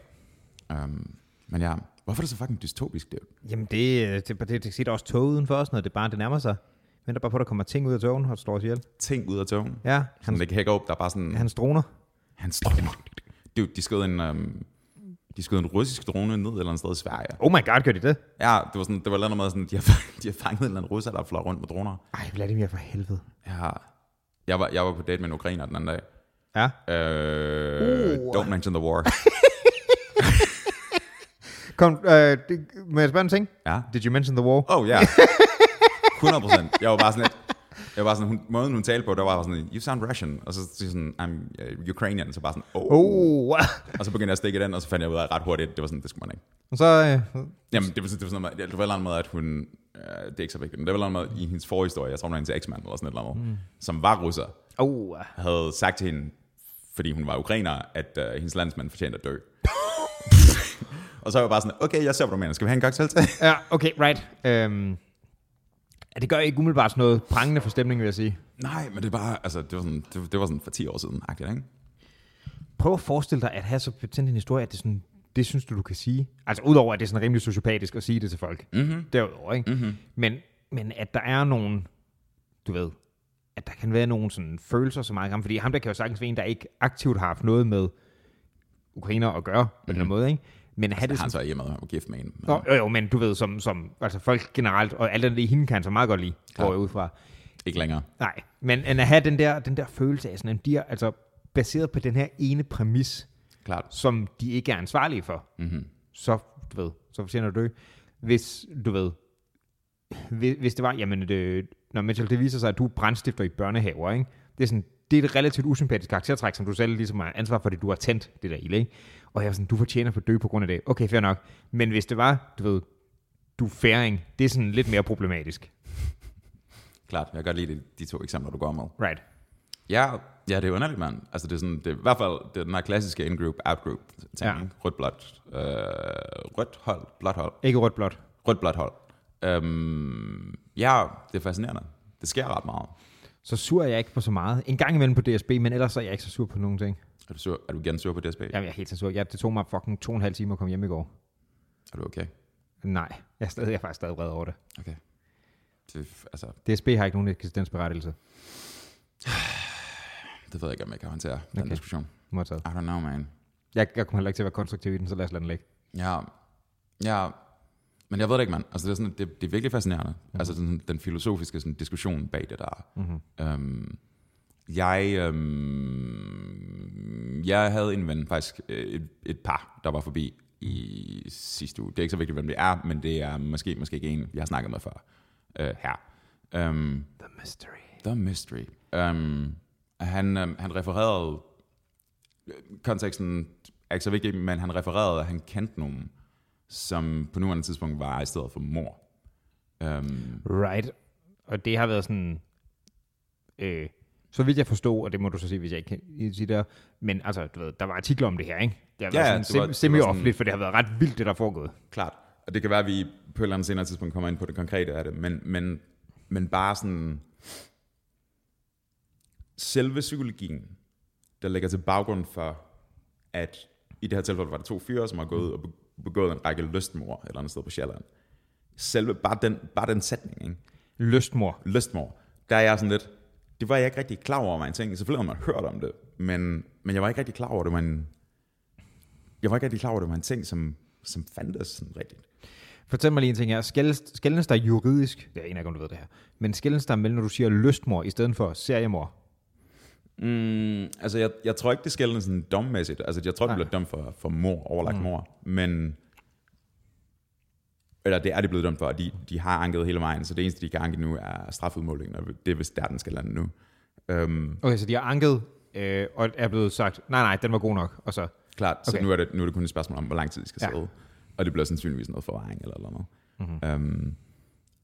Um, men ja, hvorfor er det så fucking dystopisk, det? Jamen, det, det, det, det siger også tog uden for os, når det bare det nærmer sig. Venter bare på, at der kommer ting ud af togen, og står ihjel. Ting ud af togen? Ja. Han ikke hækker op, der er bare sådan... Hans droner. Hans droner. Dude, de skød en, um, de skød en russisk drone ned et eller andet sted i Sverige. Oh my god, gør de det? Ja, det var sådan, det var noget med sådan, de har, de har fanget en eller anden russer, der fløj rundt med droner. Ej, Vladimir for helvede. Ja, jeg var, jeg var på date med en ukrainer den anden dag. Ja. Uh, uh. Don't mention the war. Kom, øh, må jeg spørge en ting? Ja. Did you mention the war? Oh, ja. Yeah. 100 procent. Jeg var bare sådan lidt, jeg var sådan, hun, måden hun talte på, der var sådan, you sound Russian, og så sådan, I'm uh, Ukrainian, så bare sådan, oh. oh. og så begyndte jeg at stikke den, og så fandt jeg ud af ret hurtigt, det var sådan, det skulle man ikke. Og så... Øh, Jamen, det var, det var sådan noget, det var noget med, at hun, uh, det er ikke så vigtigt, men det var noget med, i hendes forhistorie, jeg tror, hun var hendes eksmand, eller sådan et eller andet, mm. som var russer, oh. havde sagt til hende, fordi hun var ukrainer, at uh, hendes landsmand fortjente at dø. og så var jeg bare sådan, okay, jeg ser, hvad du mener. Skal vi have en cocktail til? ja, okay, right. Um, det gør ikke umiddelbart sådan noget prangende for stemningen, vil jeg sige. Nej, men det, var, altså, det, var sådan, det, det var sådan for 10 år siden, ikke? Prøv at forestille dig, at have så betændt en historie, at det, sådan, det synes du, du kan sige. Altså udover, at det er sådan rimelig sociopatisk at sige det til folk. Mm-hmm. Derudover, ikke? Mm-hmm. Men, men at der er nogen, du ved, at der kan være nogle sådan følelser så meget Fordi ham der kan jo sagtens være en, der ikke aktivt har haft noget med ukrainer at gøre på mm-hmm. den måde, ikke? Men have det han så hjemme og gift med en. Jo, jo, jo, men du ved, som, som altså folk generelt, og alt det i hende kan så meget godt lide, går jeg ud fra. Ikke længere. Nej, men at have den der, den der følelse af sådan, at de er altså baseret på den her ene præmis, Klart. som de ikke er ansvarlige for, mm-hmm. så, du ved, så fortjener du dø. Hvis, du ved, hvis, hvis det var, jamen, det, når Mitchell, det viser sig, at du er brændstifter i børnehaver, ikke? Det er sådan, det er et relativt usympatisk karaktertræk, som du selv ligesom har ansvar for, det du har tændt det der ild, ikke? Og jeg er sådan, du fortjener for dø på grund af det. Okay, fair nok. Men hvis det var, du ved, du færing, det er sådan lidt mere problematisk. Klart, jeg kan godt lide de, de to eksempler, du går med. Right. Ja, ja, det er underligt, mand. Altså, det er, sådan, det er i hvert fald det er den her klassiske in-group, out-group ting. Ja. Rødt, blåt. Øh, rødt hold, blåt hold. Ikke rødt, blåt. Rødt, blåt hold. Øhm, ja, det er fascinerende. Det sker ret meget. Så sur er jeg ikke på så meget. En gang imellem på DSB, men ellers er jeg ikke så sur på nogen ting. Er du, sur? Er du gerne sur på DSB? Jamen, jeg er helt så sur. Ja, det tog mig fucking to og en halv time at komme hjem i går. Er du okay? Nej, jeg er, stadig, jeg er faktisk stadig vred over det. Okay. Det, altså... DSB har ikke nogen eksistensberettelse. Det ved jeg ikke, om jeg kan håndtere, den okay. diskussion. Modtaget. I don't know, man. Jeg, jeg kommer heller ikke til at være konstruktiv i den, så lad os lade den ligge. Ja, ja, men jeg ved det ikke, mand. Altså, det, er sådan, det, det er virkelig fascinerende. Mm-hmm. Altså sådan, den filosofiske sådan, diskussion bag det der. Mm-hmm. Øhm, jeg, øhm, jeg havde en ven, faktisk et, et par, der var forbi i sidste uge. Det er ikke så vigtigt, hvem det er, men det er måske, måske ikke en, jeg har snakket med før uh, her. Um, The mystery. The Mystery. Um, han, um, han refererede, konteksten er ikke så vigtig, men han refererede, at han kendte nogen, som på nuværende tidspunkt var i stedet for mor. Um, Right. Og det har været sådan... Øh, så vidt jeg forstod, og det må du så sige, hvis jeg ikke kan sige det, men altså, du ved, der var artikler om det her, ikke? Det har Ja, været sådan sådan- semi-offentligt, for det har været ret vildt, det der er foregået. klart. Og det kan være, at vi på et eller andet senere tidspunkt kommer ind på det konkrete af det, men, men, men bare sådan selve psykologien, der ligger til baggrund for, at i det her tilfælde var det to fyre, som har gået og begået en række lystmord et eller andet sted på Sjælland. Selve, bare den, bare den sætning, ikke? Lystmor. lystmord, der er jeg sådan lidt, det var jeg ikke rigtig klar over, var en ting. Selvfølgelig har man hørt om det, men, men jeg var ikke rigtig klar over, det var en, jeg var ikke rigtig klar over, det var en ting, som, som fandtes sådan rigtigt. Fortæl mig lige en ting her. Skældes der juridisk, det er en af om du ved det her, men skældes der mellem, når du siger lystmor i stedet for seriemor? Mm, altså, jeg, jeg tror ikke, det skælder sådan dommæssigt. Altså, jeg tror, det bliver dømt for, for mor, overlagt mm. mor. Men, eller det er de blevet dømt for, og de, de har anket hele vejen, så det eneste, de kan anke nu, er strafudmålingen, og det er hvis der, den skal lande nu. Um, Okay, så de har anket, øh, og er blevet sagt, nej, nej, den var god nok, og så, Klart, okay. så nu er, det, nu er det kun et spørgsmål om, hvor lang tid de skal Ja. sidde. Og det bliver sandsynligvis noget forvaring eller noget. Mm-hmm. Um,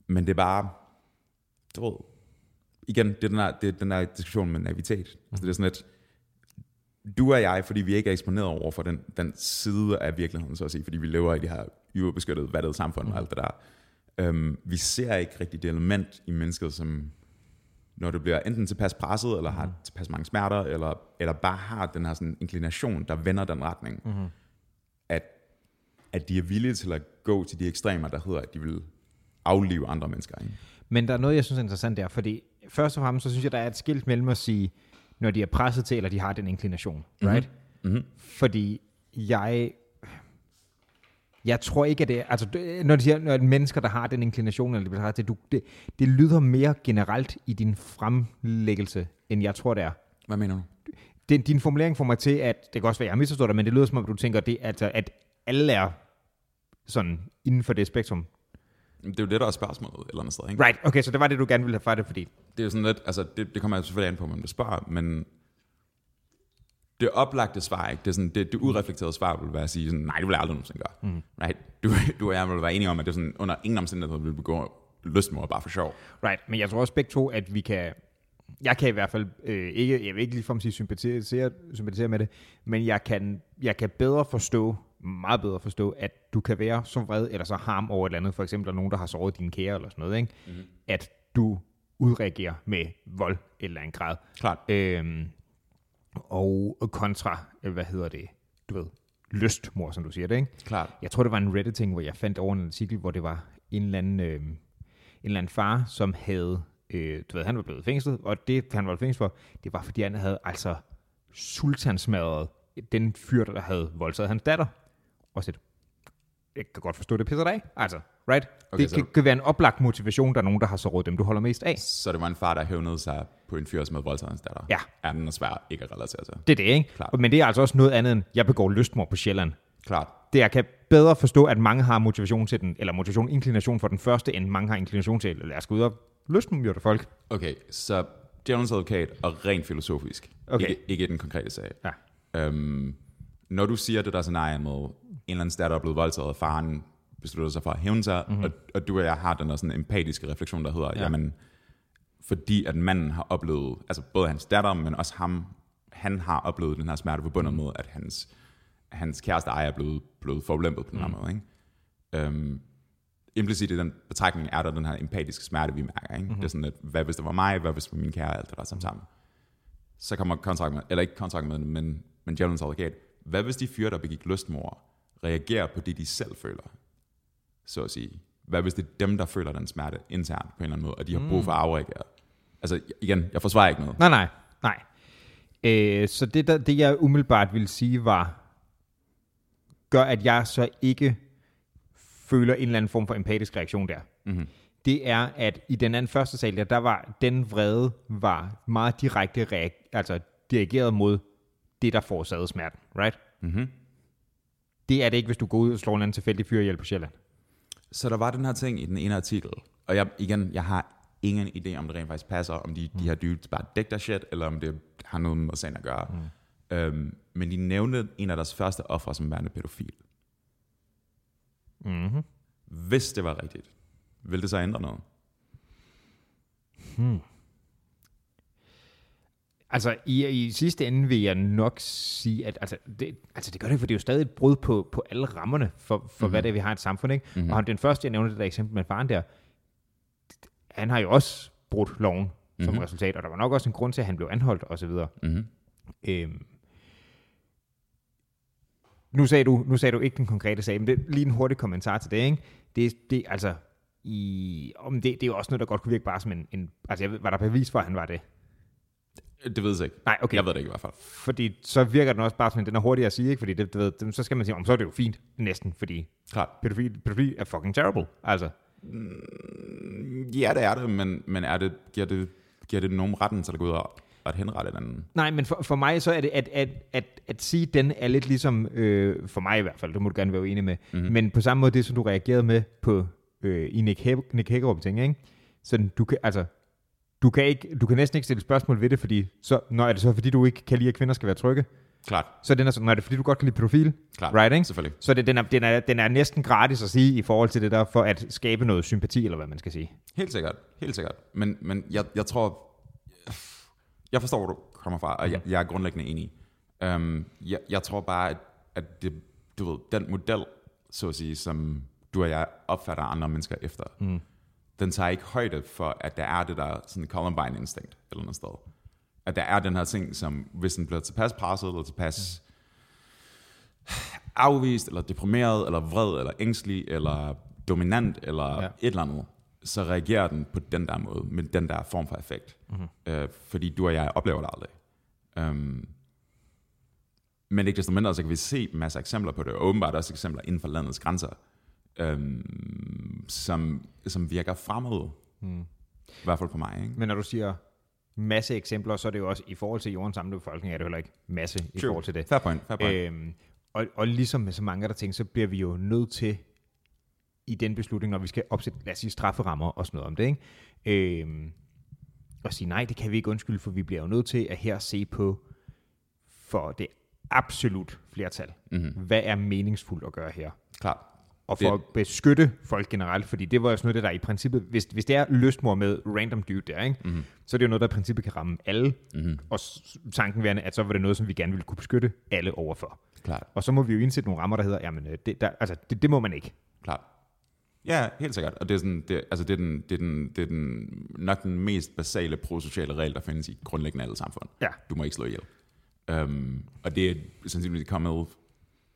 men det er bare, du ved, igen, det er den her, det er den her diskussion med navitet. Mm-hmm. Altså det er sådan lidt, du og jeg, fordi vi ikke er eksponeret over for den, den side af virkeligheden, så at sige, fordi vi lever i det her yverbeskyttede, vattede samfund mm. og alt det der. Um, vi ser ikke rigtig det element i mennesket, som når du bliver enten tilpas presset, eller har tilpas mange smerter, eller, eller bare har den her sådan inklination, der vender den retning, mm-hmm. at, at de er villige til at gå til de ekstremer, der hedder, at de vil aflive andre mennesker. Ikke? Men der er noget, jeg synes er interessant der, fordi først og fremmest, så synes jeg, der er et skilt mellem at sige, når de er presset til, eller de har den inklination, right? Mm-hmm. Fordi jeg, jeg tror ikke, at det er, altså det- når de siger, når mennesker, der har den inklination, eller de bliver presset til, du, det, det lyder mere generelt i din fremlæggelse, end jeg tror, det er. Hvad mener du? Den, din formulering får mig til, at det kan også være, jeg har misforstået dig, men det lyder som om, du tænker, det, altså, at alle er sådan inden for det spektrum. Det er jo det, der er spørgsmålet et eller andet sted. Ikke? Right, okay, så det var det, du gerne ville have fra det, fordi Det er jo sådan lidt, altså det, det kommer jeg selvfølgelig an på, hvem du spørger, men det oplagte svar, ikke? Det, er sådan, det, det ureflekterede svar vil være at sige, sådan, nej, det vil jeg aldrig nogensinde gøre. Mm. Right? Du, du og jeg vil være enige om, at det er sådan, under ingen omstændigheder vil begå lystmord bare for sjov. Right, men jeg tror også begge to, at vi kan... Jeg kan i hvert fald øh, ikke, jeg vil ikke ligefrem sige sympatisere, sympatisere med det, men jeg kan, jeg kan bedre forstå, meget bedre forstå, at du kan være så vred eller så harm over et eller andet, for eksempel der er nogen, der har såret dine kære eller sådan noget, ikke? Mm-hmm. at du udreagerer med vold eller en grad. Klart. Øhm, og kontra, øh, hvad hedder det, du ved, lystmor, som du siger det, ikke? Klart. Jeg tror, det var en Reddit-ting, hvor jeg fandt over en artikel, hvor det var en eller anden, øh, en eller anden far, som havde, øh, du ved, han var blevet fængslet, og det, han var fængslet for, det var, fordi han havde altså sultansmadret den fyr, der havde voldtaget hans datter. Og så jeg kan godt forstå, det pisser dig af. Altså, right? Okay, det så- kan, kan være en oplagt motivation, der er nogen, der har såret dem, du holder mest af. Så det var en far, der hævnede sig på en fyr, som havde voldtaget hans datter. Ja. Er den svær ikke at relatere til. Det er det, ikke? Klart. Men det er altså også noget andet end, jeg begår lystmord på Sjælland. Klart. det jeg kan bedre forstå, at mange har motivation til den, eller motivation, inklination for den første, end mange har inklination til, lad os gå ud og løsmyrde folk. Okay, så djævelens advokat og rent filosofisk. Okay. Ikke, ikke i den konkrete sag. Ja. Øhm, når du siger det der scenarie med en eller anden datter er blevet voldtaget, og faren beslutter sig for at hævne sig, mm-hmm. og, og du og jeg har den der sådan empatiske refleksion, der hedder, Ja. ja. jamen, fordi at manden har oplevet, altså både hans datter, men også ham, han har oplevet den her smerte forbundet med, at hans, hans kæreste ejer er blevet, blevet forulempet på den her Mm. måde. Ikke? Øhm, implicit i den betragtning er der den her empatiske smerte, vi mærker. Ikke? Mhm. Mm-hmm. Det er sådan, at hvad hvis det var mig, hvad hvis det var min kære, alt det der sammen sammen. Så kommer kontrakt med, eller ikke kontrakt med, men, men djævelens advokat. Hvad hvis de fyre, der begik lystmord, reagerer på det, de selv føler? Så at sige. Hvad hvis det er dem, der føler den smerte internt på en eller anden måde, og de har brug for at afreagere? Altså igen, jeg forsvarer ikke noget. Nej, nej, nej. Øh, så det, der, det, jeg umiddelbart ville sige, var, gør, at jeg så ikke føler en eller anden form for empatisk reaktion der. Mm-hmm. Det er, at i den anden første sal der, der var den vrede var meget direkte reag- altså dirigeret mod det, der forårsagede smerten, right? Mm-hmm. Det er det ikke, hvis du går ud og slår en anden tilfældig fyr ihjel på Sjælland. Så der var den her ting i den ene artikel, og jeg, igen, jeg har ingen idé om det rent faktisk passer, om de, mm. de her dudes bare dækker shit, eller om det har noget med sagen at gøre. Mm. Øhm, men de nævnte en af deres første ofre som værende pædofil. Mm-hmm. Hvis det var rigtigt, ville det så ændre noget? Hmm. Altså, i, i sidste ende vil jeg nok sige, at altså, det, altså, det gør det, for det er jo stadig et brud på, på alle rammerne for, for mm-hmm. hvad det er, vi har i et samfund. Ikke? Mm-hmm. Og han, den første, jeg nævnte det der eksempel med faren der, han har jo også brudt loven mm-hmm. som resultat, og der var nok også en grund til, at han blev anholdt osv. Mm-hmm. Øhm, nu sagde, du, nu sagde du ikke den konkrete sag, men det lige en hurtig kommentar til det. Ikke? Det, det, altså, i, om det, det er jo også noget, der godt kunne virke bare som en... en altså, jeg ved, var der bevis for, at han var det? Det ved jeg ikke. Nej, okay. Jeg ved det ikke i hvert fald. Fordi så virker den også bare som, den er hurtig at sige, ikke? Fordi det, du ved, så skal man sige, om så er det jo fint, næsten, fordi Klart. pædofili, pædofili er fucking terrible, altså. Mm, ja, det er det, men, men er det, giver, det, giver det nogen retten til at gå ud og at henrette den? Nej, men for, for mig så er det, at, at, at, at sige, den er lidt ligesom, øh, for mig i hvert fald, det må du gerne være uenig med, mm-hmm. men på samme måde det, som du reagerede med på, øh, i Nick, He- Nick Hagerup ting, ikke? Så du kan, altså, du kan, ikke, du kan næsten ikke stille spørgsmål ved det, fordi så, når er det så, fordi du ikke kan lide, at kvinder skal være trygge? Klart. Så den er sådan, når er det fordi, du godt kan lide pædofil? Klart, right, ikke? selvfølgelig. Så det, den, er, den, er, den er næsten gratis at sige i forhold til det der, for at skabe noget sympati, eller hvad man skal sige. Helt sikkert, helt sikkert. Men, men jeg, jeg tror, jeg forstår, hvor du kommer fra, og jeg, jeg er grundlæggende enig. Um, jeg, jeg tror bare, at, at det, du ved, den model, så at sige, som du og jeg opfatter andre mennesker efter, mm. Den tager ikke højde for, at der er det der sådan Columbine-instinkt eller noget sted. At der er den her ting, som hvis den bliver tilpas presset, eller tilpas mm. afvist, eller deprimeret, eller vred, eller ængstelig, eller dominant, eller ja. et eller andet, så reagerer den på den der måde, med den der form for effekt. Mm-hmm. Øh, fordi du og jeg oplever det aldrig. Um, men ikke desto mindre, så kan vi se masser af eksempler på det, og åbenbart også eksempler inden for landets grænser, um, som, som virker fremad. Mm. I hvert fald på mig. Ikke? Men når du siger masse eksempler, så er det jo også i forhold til jordens samlede befolkning, er det heller ikke masse True. i forhold til det. Fair point. Fair point. Øhm, og, og ligesom med så mange der ting, så bliver vi jo nødt til i den beslutning, når vi skal opsætte, lad os sige, strafferammer og sådan noget om det, ikke? Øhm, og sige, nej, det kan vi ikke undskylde, for vi bliver jo nødt til at her se på, for det absolut flertal, mm-hmm. hvad er meningsfuldt at gøre her? Klart. Og for det... at beskytte folk generelt, fordi det var jo sådan noget, der i princippet, hvis, hvis det er lystmor med random dude der, ikke? Mm-hmm. så er det jo noget, der i princippet kan ramme alle, mm-hmm. og tanken værende, at så var det noget, som vi gerne ville kunne beskytte alle overfor. Klart. Og så må vi jo indsætte nogle rammer, der hedder, jamen, øh, det, der, altså, det, det må man ikke. Klart. Ja, helt sikkert. Og det er, sådan, det, altså det er, den, det er, den, det er den, nok den mest basale prosociale regel, der findes i grundlæggende alle samfund. Ja. Du må ikke slå ihjel. Um, og det er sandsynligvis kommet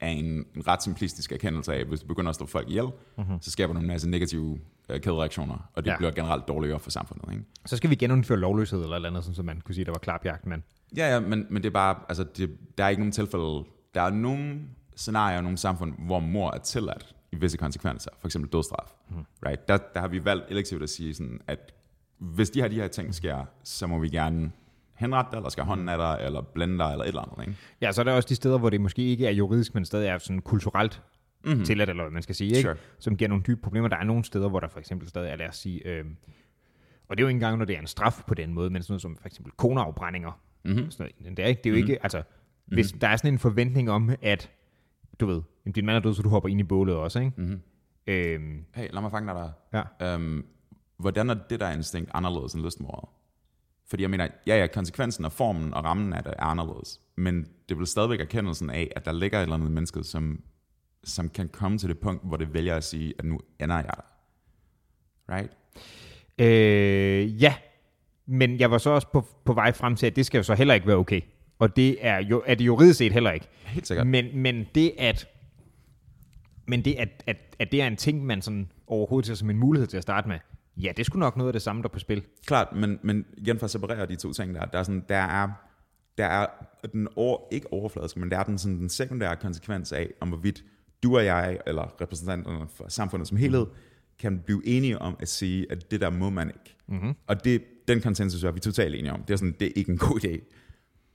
af en, en ret simplistisk erkendelse af, at hvis du begynder at slå folk ihjel, mm-hmm. så skaber du en masse negative uh, kædereaktioner, og det ja. bliver generelt dårligere for samfundet. Ikke? Så skal vi genindføre lovløshed eller eller andet, sådan, så man kunne sige, der var klapjagt, men... Ja, ja, men, men det er bare, altså, det, der er ikke nogen tilfælde, der er nogle scenarier i nogle samfund, hvor mor er tilladt i visse konsekvenser, for eksempel dødstraf. Mm. Right? Der, der har vi valgt elektivt at sige, sådan, at hvis de her, de her ting sker, så må vi gerne henrette dig, eller skal hånden af dig, eller blende dig, eller et eller andet. Ikke? Ja, så er der også de steder, hvor det måske ikke er juridisk, men stadig er sådan kulturelt mm-hmm. tilladt, eller hvad man skal sige, ikke? Sure. som giver nogle dybe problemer. Der er nogle steder, hvor der for eksempel stadig er, lad os sige, øh, og det er jo ikke engang, når det er en straf på den måde, men sådan noget som for eksempel koneafbrændinger. Mm-hmm. Sådan noget, det er, ikke, det er jo mm-hmm. ikke, altså, hvis mm-hmm. der er sådan en forventning om, at du ved, din mand er død, så du hopper ind i bålet også, ikke? Mm-hmm. Øhm, hey, lad mig fange dig der. Ja. Øhm, hvordan er det der instinkt anderledes end lystmordet? Fordi jeg mener, ja, ja, konsekvensen af formen og rammen af det er anderledes. Men det vil stadigvæk erkendelsen af, at der ligger et eller andet menneske, som, som kan komme til det punkt, hvor det vælger at sige, at nu ender jeg der. Right? Øh, ja, men jeg var så også på, på vej frem til, at det skal jo så heller ikke være okay. Og det er jo er det juridisk set heller ikke. Helt sikkert. Men, men det at men det at, at, at det er en ting, man sådan overhovedet ser som en mulighed til at starte med, ja, det skulle nok noget af det samme, der på spil. Klart, men, men igen for at separere de to ting der, der er, sådan, der er, der er den over, ikke overfladiske, men der er den, sådan, den sekundære konsekvens af, om hvorvidt du og jeg, eller repræsentanterne for samfundet som helhed, kan blive enige om at sige, at det der må man ikke. Mm-hmm. Og det, den konsensus er vi totalt enige om. Det er sådan, det er ikke en god idé.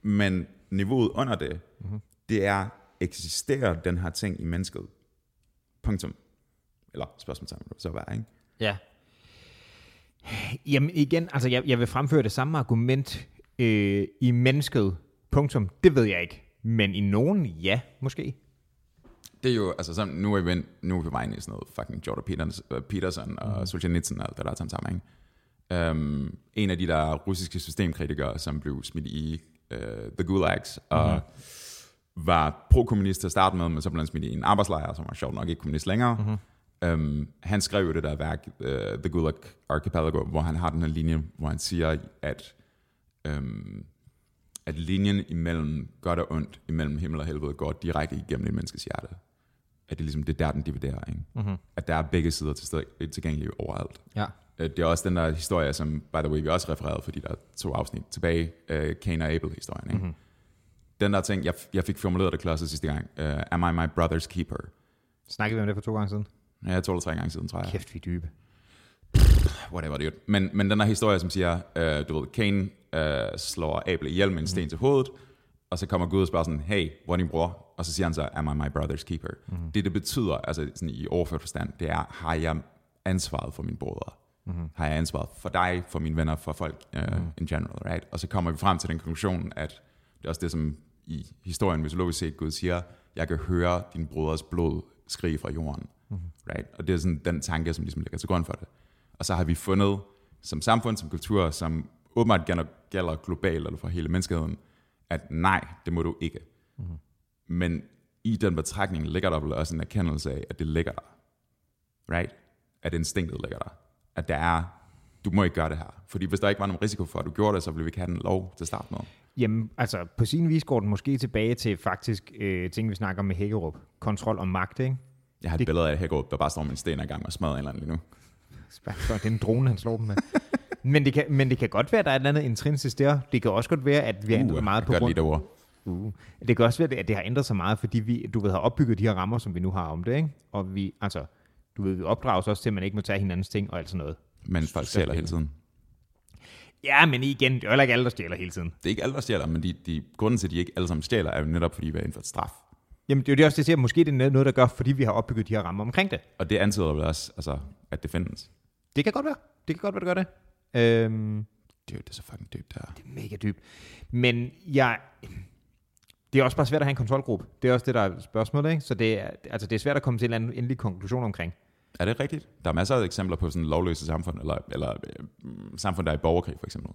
Men niveauet under det, mm-hmm. det er, eksisterer den her ting i mennesket? Punktum. Eller spørgsmålstegn, så være, ikke? Ja. Jamen igen, altså jeg, jeg vil fremføre det samme argument øh, i mennesket. Punktum. Det ved jeg ikke. Men i nogen, ja, måske. Det er jo, altså sådan, nu er vi, nu er vi bare inde i sådan noget fucking Jordan Peterson, uh, Peterson og mm. Solzhenitsyn og alt det der sammen sammen, ikke? Um, en af de der russiske systemkritikere, som blev smidt i uh, The Gulags, og mm-hmm. var pro-kommunist til at starte med, men så blev han smidt i en arbejdslejr, som var sjovt nok ikke kommunist længere. Mm-hmm. Um, han skrev jo det der værk, uh, The Gulag Archipelago, hvor han har den her linje, hvor han siger, at um, at linjen imellem godt og ondt, imellem himmel og helvede, går direkte igennem et menneskes hjerte. At det, ligesom, det er der, den dividerer. Ikke? Mm-hmm. At der er begge sider til sted, tilgængelige overalt. Ja. Øh, det er også den der historie, som, by the way, vi også refererede, fordi der er to afsnit tilbage, uh, Cain og Abel-historien. Ikke? Mm-hmm. Den der ting, jeg, jeg fik formuleret det klodset sidste gang, uh, Am I my brother's keeper? Snakkede vi om det for to gange siden? Ja, to eller tre gange siden, tror jeg. Kæft, vi er dybe. Whatever, dude. Men, men den der historie, som siger, uh, du ved, Cain uh, slår Abel ihjel med en sten mm. til hovedet, og så kommer Gud og spørger sådan, hey, hvor er din bror? Og så siger han så, am I my brother's keeper? Mm. Det, det betyder, altså sådan i overført forstand, det er, har jeg ansvaret for mine brødre? Mm. Har jeg ansvaret for dig, for mine venner, for folk uh, mm. in general, right? Og så kommer vi frem til den konklusion, at det er også det, som i historien mytologisk set Gud siger, jeg kan høre din broders blod skrige fra jorden, mm. right? Og det er sådan den tanke, som ligesom ligger til grund for det. Og så har vi fundet, som samfund, som kultur, som åbenbart gælder globalt eller for hele menneskeheden, at nej, det må du ikke. Mm-hmm. Men i den betragtning ligger der vel også en erkendelse af, at det ligger der. Right? At instinktet ligger der. At der er, du må ikke gøre det her. Fordi hvis der ikke var nogen risiko for, at du gjorde det, så ville vi ikke have den lov til start med. Jamen, altså på sin vis går den måske tilbage til faktisk øh, ting, vi snakker om med Hækkerup. Kontrol og magt, ikke? Jeg har et det... billede af Hækkerup, der bare står med en sten i gang og smadrer en eller anden lige nu. Det er en drone, han slår dem med. men, det kan, men det kan godt være, at der er et eller andet intrinsisk der. Det kan også godt være, at vi har ændret uh, meget på grund... Det ord. Uh. Det kan også være, at det har ændret sig meget, fordi vi, du ved, har opbygget de her rammer, som vi nu har om det, ikke? Og vi, altså, du ved, vi opdrager os også til, at man ikke må tage hinandens ting og alt sådan noget. Men folk stjæler hele tiden. Ja, men igen, det er jo ikke alle, der stjæler hele tiden. Det er ikke alle, der stjæler, men de, de, grunden til, at de ikke alle sammen stjæler, er jo netop, fordi vi har indført straf. Jamen, det er jo det også, det siger, måske det er noget, der gør, fordi vi har opbygget de her rammer omkring det. Og det antyder vel også, altså, at det findes. Det kan godt være. Det kan godt være, det gør det. Øhm, det, det er så fucking dybt der. Det er mega dybt. Men jeg... Det er også bare svært at have en kontrolgruppe. Det er også det, der er spørgsmålet, ikke? Så det er, altså, det er svært at komme til en eller anden endelig konklusion omkring. Er det rigtigt? Der er masser af eksempler på sådan lovløse samfund, eller, eller øh, samfund, der er i borgerkrig, for eksempel.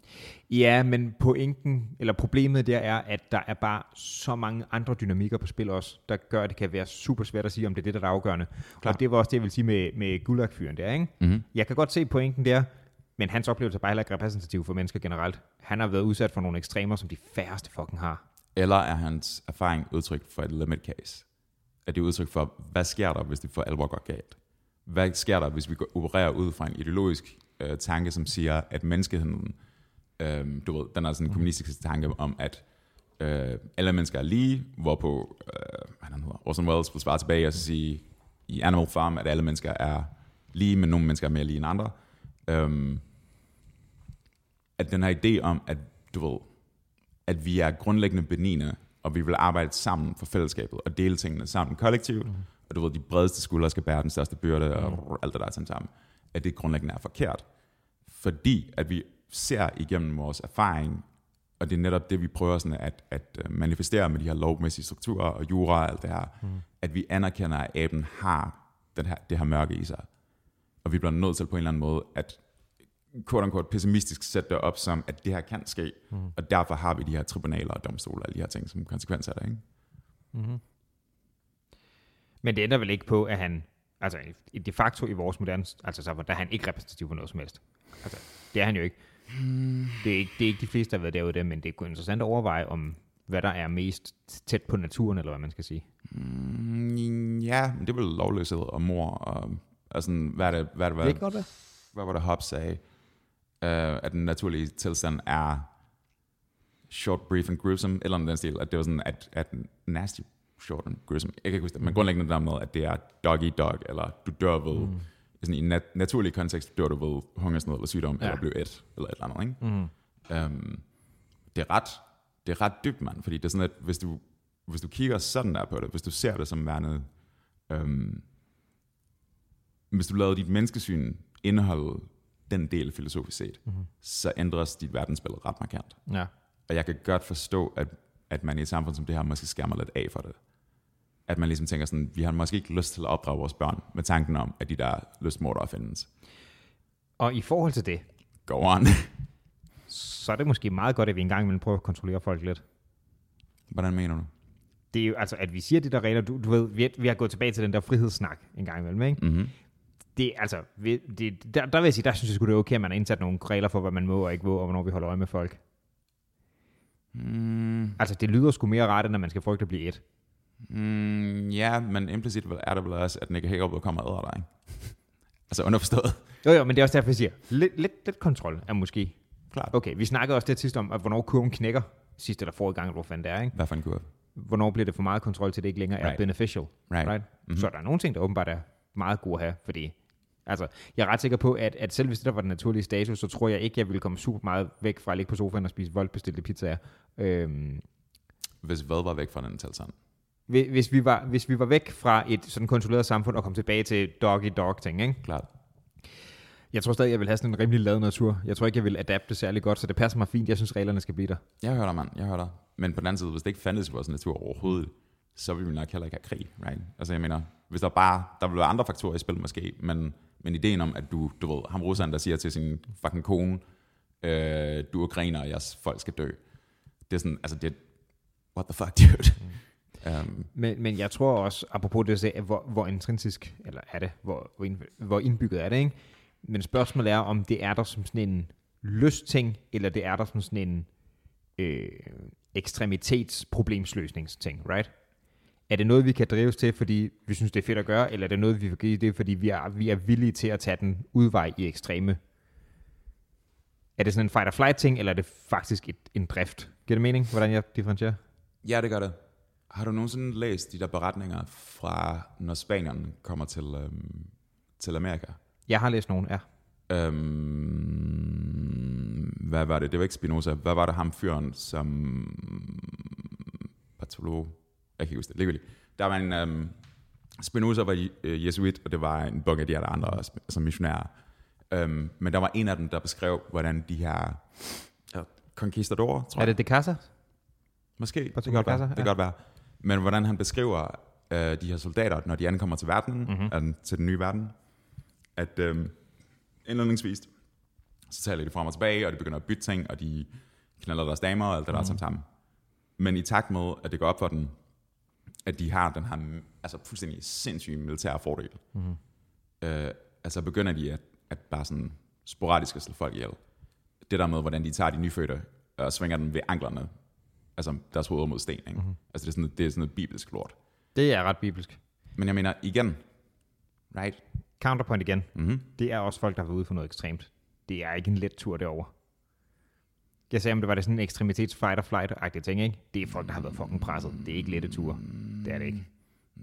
Ja, men pointen, eller problemet der er, at der er bare så mange andre dynamikker på spil også, der gør, at det kan være super svært at sige, om det er det, der er afgørende. Klar. Og det var også det, jeg vil sige med, med Gulag-fyren der, ikke? Mm-hmm. Jeg kan godt se pointen der, men hans oplevelse er bare heller ikke repræsentativ for mennesker generelt. Han har været udsat for nogle ekstremer, som de færreste fucking har. Eller er hans erfaring udtryk for et limit case? Er det udtryk for, hvad sker der, hvis det for alvor går galt? Hvad sker der, hvis vi opererer ud fra en ideologisk øh, tanke, som siger, at menneskeheden, øh, du ved, den er sådan en kommunistisk tanke om, at øh, alle mennesker er lige, hvorpå, øh, hvad han hedder, Orson Welles vil svare tilbage og så sige, i Animal Farm, at alle mennesker er lige, men nogle mennesker er mere lige end andre. Øh, at den her idé om, at du ved, at vi er grundlæggende benine, og vi vil arbejde sammen for fællesskabet, og dele tingene sammen kollektivt, mm og du ved, de bredeste skuldre skal bære den største byrde, og mm. alt det der er sammen, at det grundlæggende er forkert. Fordi at vi ser igennem vores erfaring, og det er netop det, vi prøver sådan at, at øh, manifestere med de her lovmæssige strukturer og jura og alt det her, mm. at vi anerkender, at aben har den her, det her mørke i sig. Og vi bliver nødt til på en eller anden måde at quote unquote, pessimistisk sætte det op som, at det her kan ske, mm. og derfor har vi de her tribunaler og domstoler og alle de her ting som konsekvens af det. Ikke? Mm-hmm. Men det ændrer vel ikke på, at han, altså de facto i vores moderne, altså så, der er han ikke repræsentativ for noget som helst. Altså, det er han jo ikke. Hmm. Det, er ikke det er ikke de fleste, der har været derude, men det er interessant at overveje, om hvad der er mest tæt på naturen, eller hvad man skal sige. Mm, ja, men det er vel lovløshed og mor. Og, altså, hvad er det, hvad, er det, hvad, det godt, hvad var det Hobbes sagde? Uh, at den naturlige tilstand er short, brief and gruesome, eller den stil, at det var sådan, at, at nasty short and gruesome. Jeg kan ikke huske det, men grundlæggende der med, at det er dog eat dog, eller du dør ved, mm. sådan i en nat- naturlig kontekst, dør du ved hungersnød eller sygdom, ja. eller bliver et, eller et eller andet. Ikke? Mm. Um, det, er ret, det er ret dybt, mand, fordi det er sådan, at hvis du hvis du kigger sådan der på det, hvis du ser det som værende, øhm, hvis du lader dit menneskesyn indeholde den del filosofisk set, mm-hmm. så ændres dit verdensbillede ret markant. Ja. Og jeg kan godt forstå, at, at man i et samfund som det her måske skærmer lidt af for det. At man ligesom tænker sådan, vi har måske ikke lyst til at opdrage vores børn med tanken om, at de der lystmordere findes. Og i forhold til det, Go on. så er det måske meget godt, at vi engang imellem prøver at kontrollere folk lidt. Hvordan mener du? Det er jo altså, at vi siger de der regler, du, du ved, vi, vi har gået tilbage til den der frihedssnak en gang imellem, ikke? Mm-hmm. Det, altså, vi, det, der, der vil jeg sige, der synes jeg sgu, det er okay, at man har indsat nogle regler for, hvad man må og ikke må, og hvornår vi holder øje med folk. Mm, Altså, det lyder sgu mere rart, end at man skal frygte at blive et. Mm, ja, men implicit er det vel også, at Nick Hagerup kommer og æder dig, altså underforstået. Jo, jo, men det er også derfor, jeg siger, lidt, lidt, lidt kontrol er måske. Klart. Okay, vi snakkede også det sidst om, at hvornår kurven knækker, sidste eller forrige gang, hvor fanden det er, ikke? Hvad for en kurve? Hvornår bliver det for meget kontrol, til det ikke længere er Right. beneficial, Right. right? Mhm. Mm-hmm. Så der er nogle ting, der åbenbart er meget gode at have, fordi altså, jeg er ret sikker på, at, at selv hvis det der var den naturlige status, så tror jeg ikke, jeg ville komme super meget væk fra at ligge på sofaen og spise voldbestilte pizzaer. Øhm, Hvis hvad var væk fra den tal sådan? Hvi- Hvis vi, var, hvis vi var væk fra et sådan kontrolleret samfund og kom tilbage til dog-i-dog-ting, ikke? Klart. Jeg tror stadig, jeg vil have sådan en rimelig lavet natur. Jeg tror ikke, jeg vil adapte særlig godt, så det passer mig fint. Jeg synes, reglerne skal blive der. Jeg hører dig, mand. Jeg hører dig. Men på den anden side, hvis det ikke fandtes i vores natur overhovedet, så ville vi nok heller ikke have krig, right? Altså jeg mener, hvis der bare, der ville være andre faktorer i spil måske, men, men ideen om, at du, du ved, ham russeren, der siger til sin fucking kone, øh, du er griner, og jeres folk skal dø. Det er sådan, altså det, what the fuck, dude? Mm. Um, Men, men jeg tror også, apropos det, jeg sagde, hvor, hvor intrinsisk, eller er det, hvor, hvor, ind, hvor indbygget er det, ikke? Men spørgsmålet er, om det er der som sådan en lystting, eller det er der som sådan en øh, ekstremitetsproblemsløsningsting, right? Er det noget, vi kan drives til, fordi vi synes, det er fedt at gøre, eller er det noget, vi vil give det, fordi vi er, vi er villige til at tage den udvej i ekstreme? Er det sådan en fight-or-flight-ting, eller er det faktisk et, en drift? Giver det mening, hvordan jeg differentierer? ja, det gør det. Har du nogensinde læst de der beretninger fra, når spanierne kommer til, øhm, til Amerika? Jeg har læst nogen, ja. Øhm, hvad var det? Det var ikke Spinoza. Hvad var det ham fyren, som... Bartolo... Jeg kan ikke huske det. Ligegyldigt. Der var en... Øhm, Spinoza var øh, jesuit, og det var en bunke af de her andre som missionærer. Øhm, men der var en af dem, der beskrev, hvordan de her ja, conquistadorer, tror Er det De Casa? Måske, det kan godt være. Det kan godt være. Men hvordan han beskriver øh, de her soldater, når de ankommer til verden, Mhm. mm-hmm. til den nye verden, at øh, indledningsvis, så taler de frem og tilbage, og de begynder at bytte ting, og de knaller deres damer og alt det der mm. sammen. Men i takt med, at det går op for dem, at de har den her altså fuldstændig sindssyge militære fordel, mm. øh, altså begynder de at, at bare sådan sporadisk at slå folk ihjel. Det der med, hvordan de tager de nyfødte og svinger dem ved anklerne, altså deres hoveder mod sten. Ikke? Mm-hmm. Altså det er, sådan, det er sådan noget bibelsk lort. Det er ret bibelsk. Men jeg mener, igen, right? Counterpoint igen. Mm-hmm. Det er også folk, der har været ude for noget ekstremt. Det er ikke en let tur derover. Jeg sagde, om det var det sådan en ekstremitets fight or flight-agtig ting, ikke? Det er folk, der har været fucking presset. Det er ikke lette ture. Det er det ikke.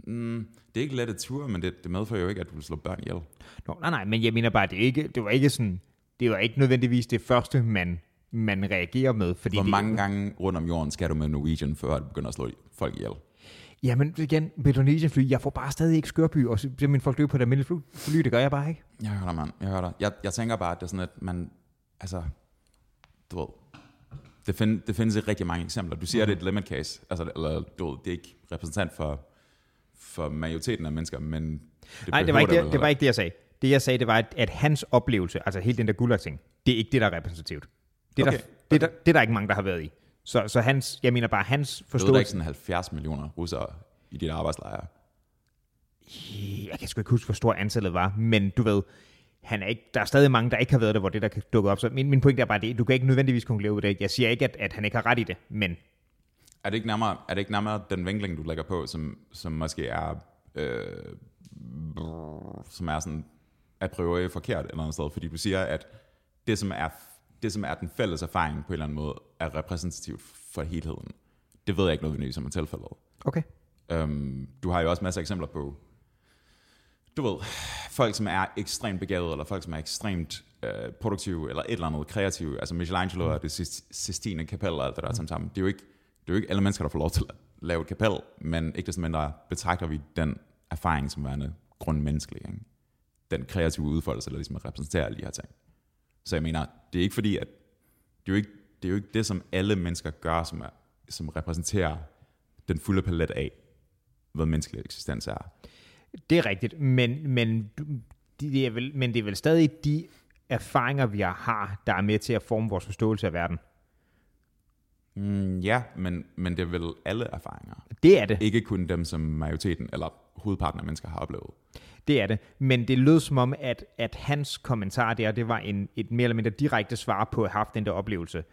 Mm, det er ikke lette ture, men det, det medfører jo ikke, at du vil slå børn ihjel. Nå, nej, nej, men jeg mener bare, det, er ikke, det var ikke sådan, det var ikke nødvendigvis det første, man, man reagerer med. Fordi Hvor det, mange gange rundt om jorden skal du med Norwegian, før du begynder at slå folk ihjel? Jamen igen, med Indonesian fly, jeg får bare stadig ikke skørby, og så bliver mine folk døde på et almindeligt fly, fly, det gør jeg bare ikke. Jeg hører dig, mand. Jeg hører dig. Jeg, jeg tænker bare, at det er sådan, at man... Altså, du ved... Det, find, det findes ikke rigtig mange eksempler. Du siger, mm. det er et limit case. Altså, eller, du ved, det er ikke repræsentant for, for majoriteten af mennesker, men... Det Nej, det var, ikke vel det, det var ikke det, jeg sagde. Det, jeg sagde, det var, at, at hans oplevelse, altså hele den der gulag-ting, det er ikke det, der er repræsentativt. Det er, Okay. der, det, er der, det er der ikke mange, der har været i. Så, så hans, jeg mener bare, hans Du ved, der er ikke forståelse... sådan 70 millioner russere i dit arbejdslejre. Jeg kan sgu ikke huske, hvor stor antallet var, men du ved, han er ikke, der er stadig mange, der ikke har været der, hvor det der kan dukke op. Så min, min pointe er bare det, du kan ikke nødvendigvis konkludere ud af det. Jeg siger ikke, at, at han ikke har ret i det, men Er det ikke nærmere, er det ikke nærmere den vinkling, du lægger på, som, som måske er, øh, brrr, som er sådan a priori forkert et eller andet sted? Fordi du siger, at det, som er, det, som er den fælles erfaring på en eller anden måde, er repræsentativt for helheden. Det ved jeg ikke nødvendigvis, som er tilfældet. okay. Um, du har jo også masser af eksempler på, du ved, folk, som er ekstremt begavede, eller folk, som er ekstremt øh, produktive, eller et eller andet kreative. Altså Michelangelo og det Sis- Sistine kapel og alt det der mm. sammen. Det er jo ikke, det er jo ikke alle mennesker, der får lov til at lave et kapel, men ikke desto mindre betragter vi den erfaring som værende grundmenneskelig. Ikke? Den kreative udfoldelse, der ligesom repræsenterer alle de her ting. Så jeg mener, det er ikke fordi, at det er jo ikke det, er jo ikke det som alle mennesker gør, som, er, som repræsenterer den fulde palet af, hvad menneskelig eksistens er. Det er rigtigt, men, men, det er vel, men det er vel stadig de erfaringer, vi har, der er med til at forme vores forståelse af verden. Mm, ja, men, men det er vel alle erfaringer. Det er det. Ikke kun dem, som majoriteten eller hovedparten af mennesker har oplevet. Det er det. Men det lød som om, at, at hans kommentar der, det var en, et mere eller mindre direkte svar på at have haft den der oplevelse.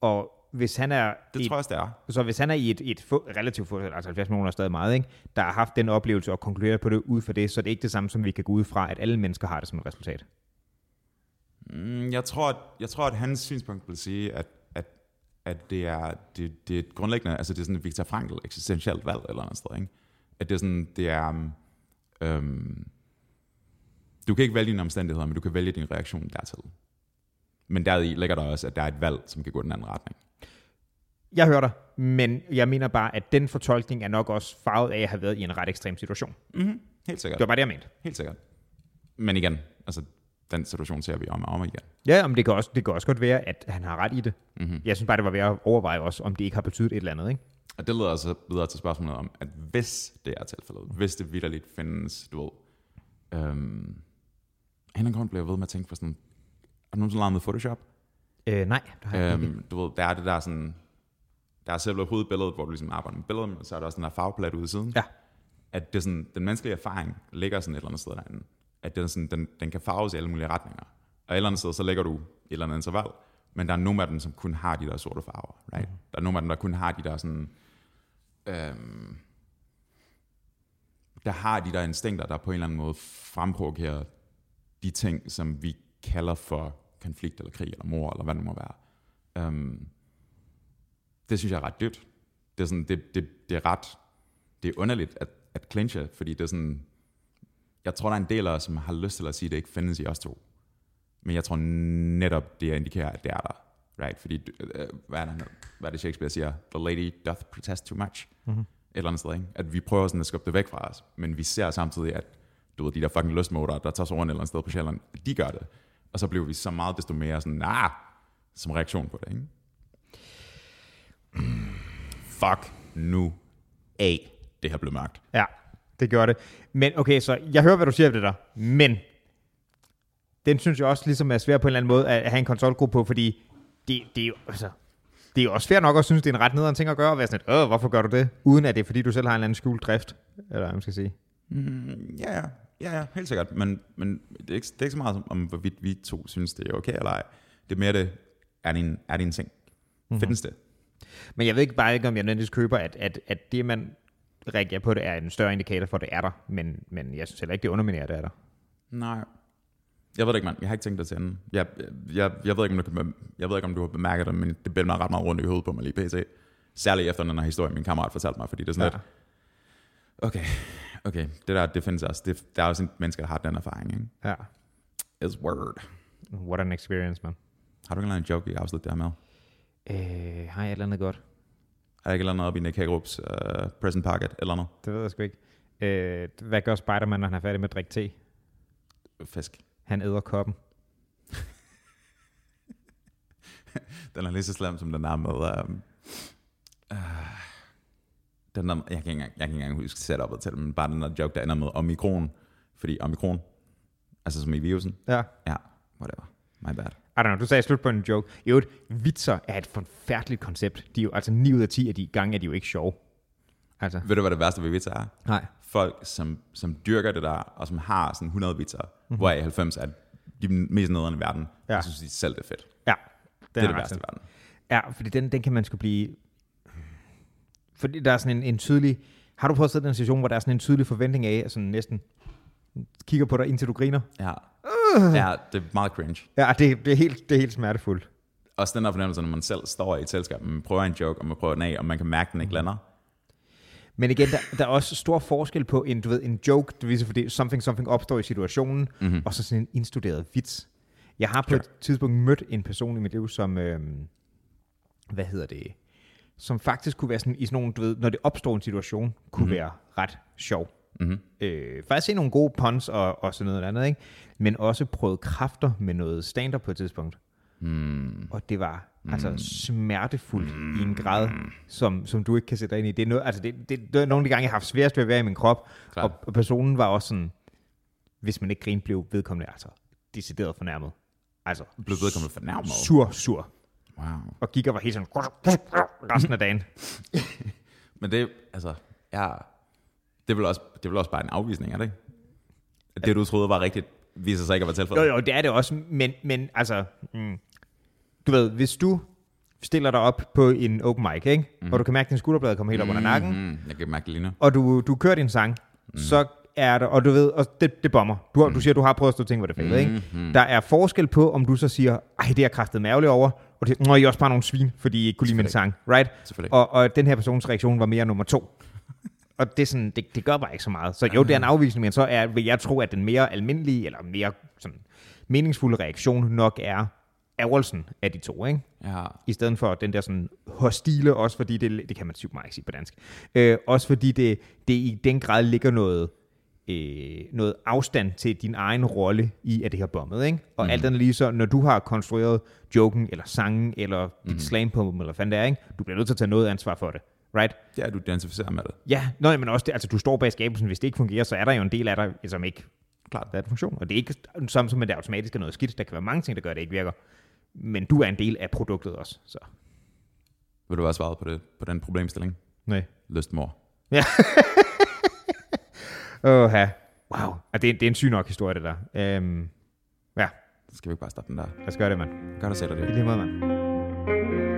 Og hvis han er... Det et, tror jeg også, det er. Så hvis han er i et, et få, relativt få, altså 70 millioner er stadig meget, ikke? der har haft den oplevelse og konkluderet på det ud for det, så det er ikke det samme, som vi kan gå ud fra, at alle mennesker har det som et resultat. Mm, jeg, tror, at, jeg tror, at hans synspunkt vil sige, at, at, at det, er, det, det er et grundlæggende, altså det er sådan et Viktor Frankl eksistentielt valg eller andet sted, ikke? At det er sådan, det er, øhm, du kan ikke vælge dine omstændigheder, men du kan vælge din reaktion dertil. Men deri ligger der også, at der er et valg, som kan gå den anden retning. Jeg hører dig, men jeg mener bare, at den fortolkning er nok også farvet af at have været i en ret ekstrem situation. Mm-hmm. Helt sikkert. Det var bare det, jeg mente. Helt sikkert. Men igen, altså, den situation ser vi om og om igen. Ja, men det kan, også, det kan også godt være, at han har ret i det. Mm-hmm. Jeg synes bare, det var værd at overveje også, om det ikke har betydet et eller andet. Ikke? Og det leder altså videre til spørgsmålet om, at hvis det er tilfældet, hvis det vidderligt findes, du ved, øhm, en grund bliver ved med at tænke på sådan, har du nogensinde med Photoshop? Øh, nej, det har jeg ikke. Øhm, du ved, der er det der sådan, der er selve hovedbilledet, hvor du ligesom arbejder med billedet, men så er der også den der farveplet ude i siden. Ja. At det er sådan, den menneskelige erfaring ligger sådan et eller andet sted derinde. At den, sådan, den, den kan farves i alle mulige retninger. Og et eller andet sted, så lægger du et eller andet interval, men der er nogle af dem, som kun har de der sorte farver. Right? Mm. Der er nogle af dem, der kun har de der sådan... Øhm, der har de der instinkter, der på en eller anden måde fremprovokerer de ting, som vi kalder for konflikt eller krig eller mor eller hvad det må være. Øhm, det synes jeg er ret dybt. Det er, sådan, det, det, det er ret det er underligt at, at clinche, fordi det er sådan, jeg tror, der er en del af os, som har lyst til at sige, at det ikke findes i os to. Men jeg tror netop, det indikerer, at det er der. Right? Fordi, uh, hvad, er det, hvad er det Shakespeare siger? The lady doth protest too much. Mm-hmm. Et eller andet sted, ikke? At vi prøver sådan at skubbe det væk fra os, men vi ser samtidig, at du ved, de der fucking lystmoder, der tager sig rundt et eller andet sted på Sjælland, de gør det. Og så bliver vi så meget desto mere sådan, ah, som reaktion på det, ikke? Fuck nu af, det her blev mørkt. Ja, det gør det. Men okay, så jeg hører, hvad du siger om det der, men den synes jeg også ligesom er svær på en eller anden måde at have en kontrolgruppe på, fordi det, det er jo, altså, det er jo også fair nok at synes, det er en ret nederen ting at gøre, og være sådan et, Åh, hvorfor gør du det? Uden at det er, fordi du selv har en eller anden skjult drift, eller hvad man skal sige. Mm, ja, ja, ja, ja, helt sikkert. Men, men det, er ikke, det er ikke så meget om, om, hvorvidt vi to synes, det er okay eller ej. Det er mere det, er det en, er det en ting? Mm-hmm. Findes det? Men jeg ved ikke bare ikke, om jeg nødvendigvis køber, at, at, at det, man reagerer på det, er en større indikator for, at det er der. Men, men jeg synes heller ikke, det underminerer, at det er der. Nej. Jeg ved det ikke, mand. Jeg har ikke tænkt det til enden. Jeg, jeg, jeg, ved ikke, om du kan, jeg ved ikke, om du har bemærket det, men det bælger mig ret meget rundt i hovedet på mig lige pt. Særligt efter den her historie, min kammerat fortalte mig, fordi det er sådan ja. lidt, okay, okay, det der, det findes også. Det, der er også en mennesker, der har den erfaring, ikke? Ja. It's word. What an experience, man. Har du en eller anden joke, I det her med? Øh, har jeg et eller andet godt? Er der ikke et eller andet oppe i Nick Hagerup's uh, present pocket, eller noget? Det ved jeg sgu ikke. Øh, hvad gør Spider-Man, når han er færdig med at drikke te? Fisk. Han æder koppen. den er lige så slem, som den er med... Um, uh, den der, jeg, kan ikke engang, jeg kan ikke engang huske setupet til det, men bare den der joke, der ender med omikron. Fordi omikron, altså som i virusen. Ja. Ja, whatever. My bad. I don't know, du sagde slut på en joke. I øvrigt, vitser er et forfærdeligt koncept. De er jo, altså 9 ud af 10 af de gange er de jo ikke sjove. Altså. Ved du, hvad det værste ved vitser er? Nej. Folk, som, som dyrker det der, og som har sådan 100 vitser, mm-hmm. hvor 90 er de mest nederne i verden, ja. jeg synes de selv, det er fedt. Ja. Det er det værste i verden. Ja, fordi den, den kan man sgu blive... Fordi der er sådan en, en tydelig... Har du prøvet at se den situation, hvor der er sådan en tydelig forventning af, sådan næsten kigger på dig, indtil du griner? Ja. Uh. Ja, det er meget cringe. Ja, det, det, er, helt, det er helt smertefuldt. Også den der fornemmelse, når man selv står i et selskab, man prøver en joke, og man prøver den af, og man kan mærke, at den ikke lander. Men igen, der, der er også stor forskel på en, du ved, en joke, det viser, fordi something, something opstår i situationen, mm-hmm. og så sådan en indstuderet vits. Jeg har på sure. et tidspunkt mødt en person i mit liv, som, øh, hvad hedder det, som faktisk kunne være sådan, i sådan nogle, du ved, når det opstår en situation, kunne mm-hmm. være ret sjov. Mm-hmm. Øh, faktisk se nogle gode puns og, og sådan noget andet, ikke? men også prøvet kræfter med noget stand på et tidspunkt. Mm. Og det var mm. altså smertefuldt mm. i en grad, som, som du ikke kan sætte dig ind i. Det er, noget, altså det, det, det er nogle af de gange, jeg har haft sværest ved at være i min krop, og, og personen var også sådan, hvis man ikke grinte, blev vedkommende altså decideret fornærmet. Altså, blev vedkommende fornærmet? Sur, sur. Wow. Og gik og var helt sådan, resten af dagen. Men det, altså, ja, det er vel også, det er vel også bare en afvisning, er det ikke? Det, du troede var rigtigt, viser sig ikke at være tilfældet. Jo, jo, det er det også, men, men altså, mm, du ved, hvis du stiller dig op på en open mic, ikke? Mm. og du kan mærke, at din skulderblad kommer helt op under nakken, Mm, jeg kan mærke det lige nu. og du, du kører din sang, mm. så er der, og du ved, og det, det bomber. Du, mm. du siger, du har prøvet at stå ting, hvor det falder, ikke? Mm. Der er forskel på, om du så siger, ej, det er jeg kraftet ærgerlig over, og det, nå, I er også bare nogle svin, fordi I ikke kunne lide min sang, right? Og, og den her persons reaktion var mere nummer to. og det, er sådan, det, det gør bare ikke så meget. Så jo, det er en afvisning, men så er, vil jeg tro, at den mere almindelige, eller mere sådan, meningsfulde reaktion nok er ærgelsen af de to, ikke? Ja. I stedet for den der sådan hostile, også fordi det, det kan man sygt meget ikke sige på dansk, øh, også fordi det, det i den grad ligger noget, øh, noget afstand til din egen rolle i, at det her bommet, ikke? Og mm. alt andet lige så, når du har konstrueret joken, eller sangen, eller dit mm. slam på, eller hvad det er, ikke? Du bliver nødt til at tage noget ansvar for det. Right? Ja, du identificerer med det. Ja, nøj, men også det, altså du står bag skabelsen, hvis det ikke fungerer, så er der jo en del af dig, som ikke Klart. der er en funktion. Og det er ikke som, som at det automatisk er noget skidt. Der kan være mange ting, der gør, at det ikke virker. Men du er en del af produktet også. Så. Vil du være svaret på, det, på den problemstilling? Nej. Lystmor. Ja. Åh, ja. Wow. Det, er, det er en syg nok historie, det der. Øhm, ja, Så skal vi ikke bare starte den der. lad os gøre det, mand. Gør dig selv I det. lige måde, mand.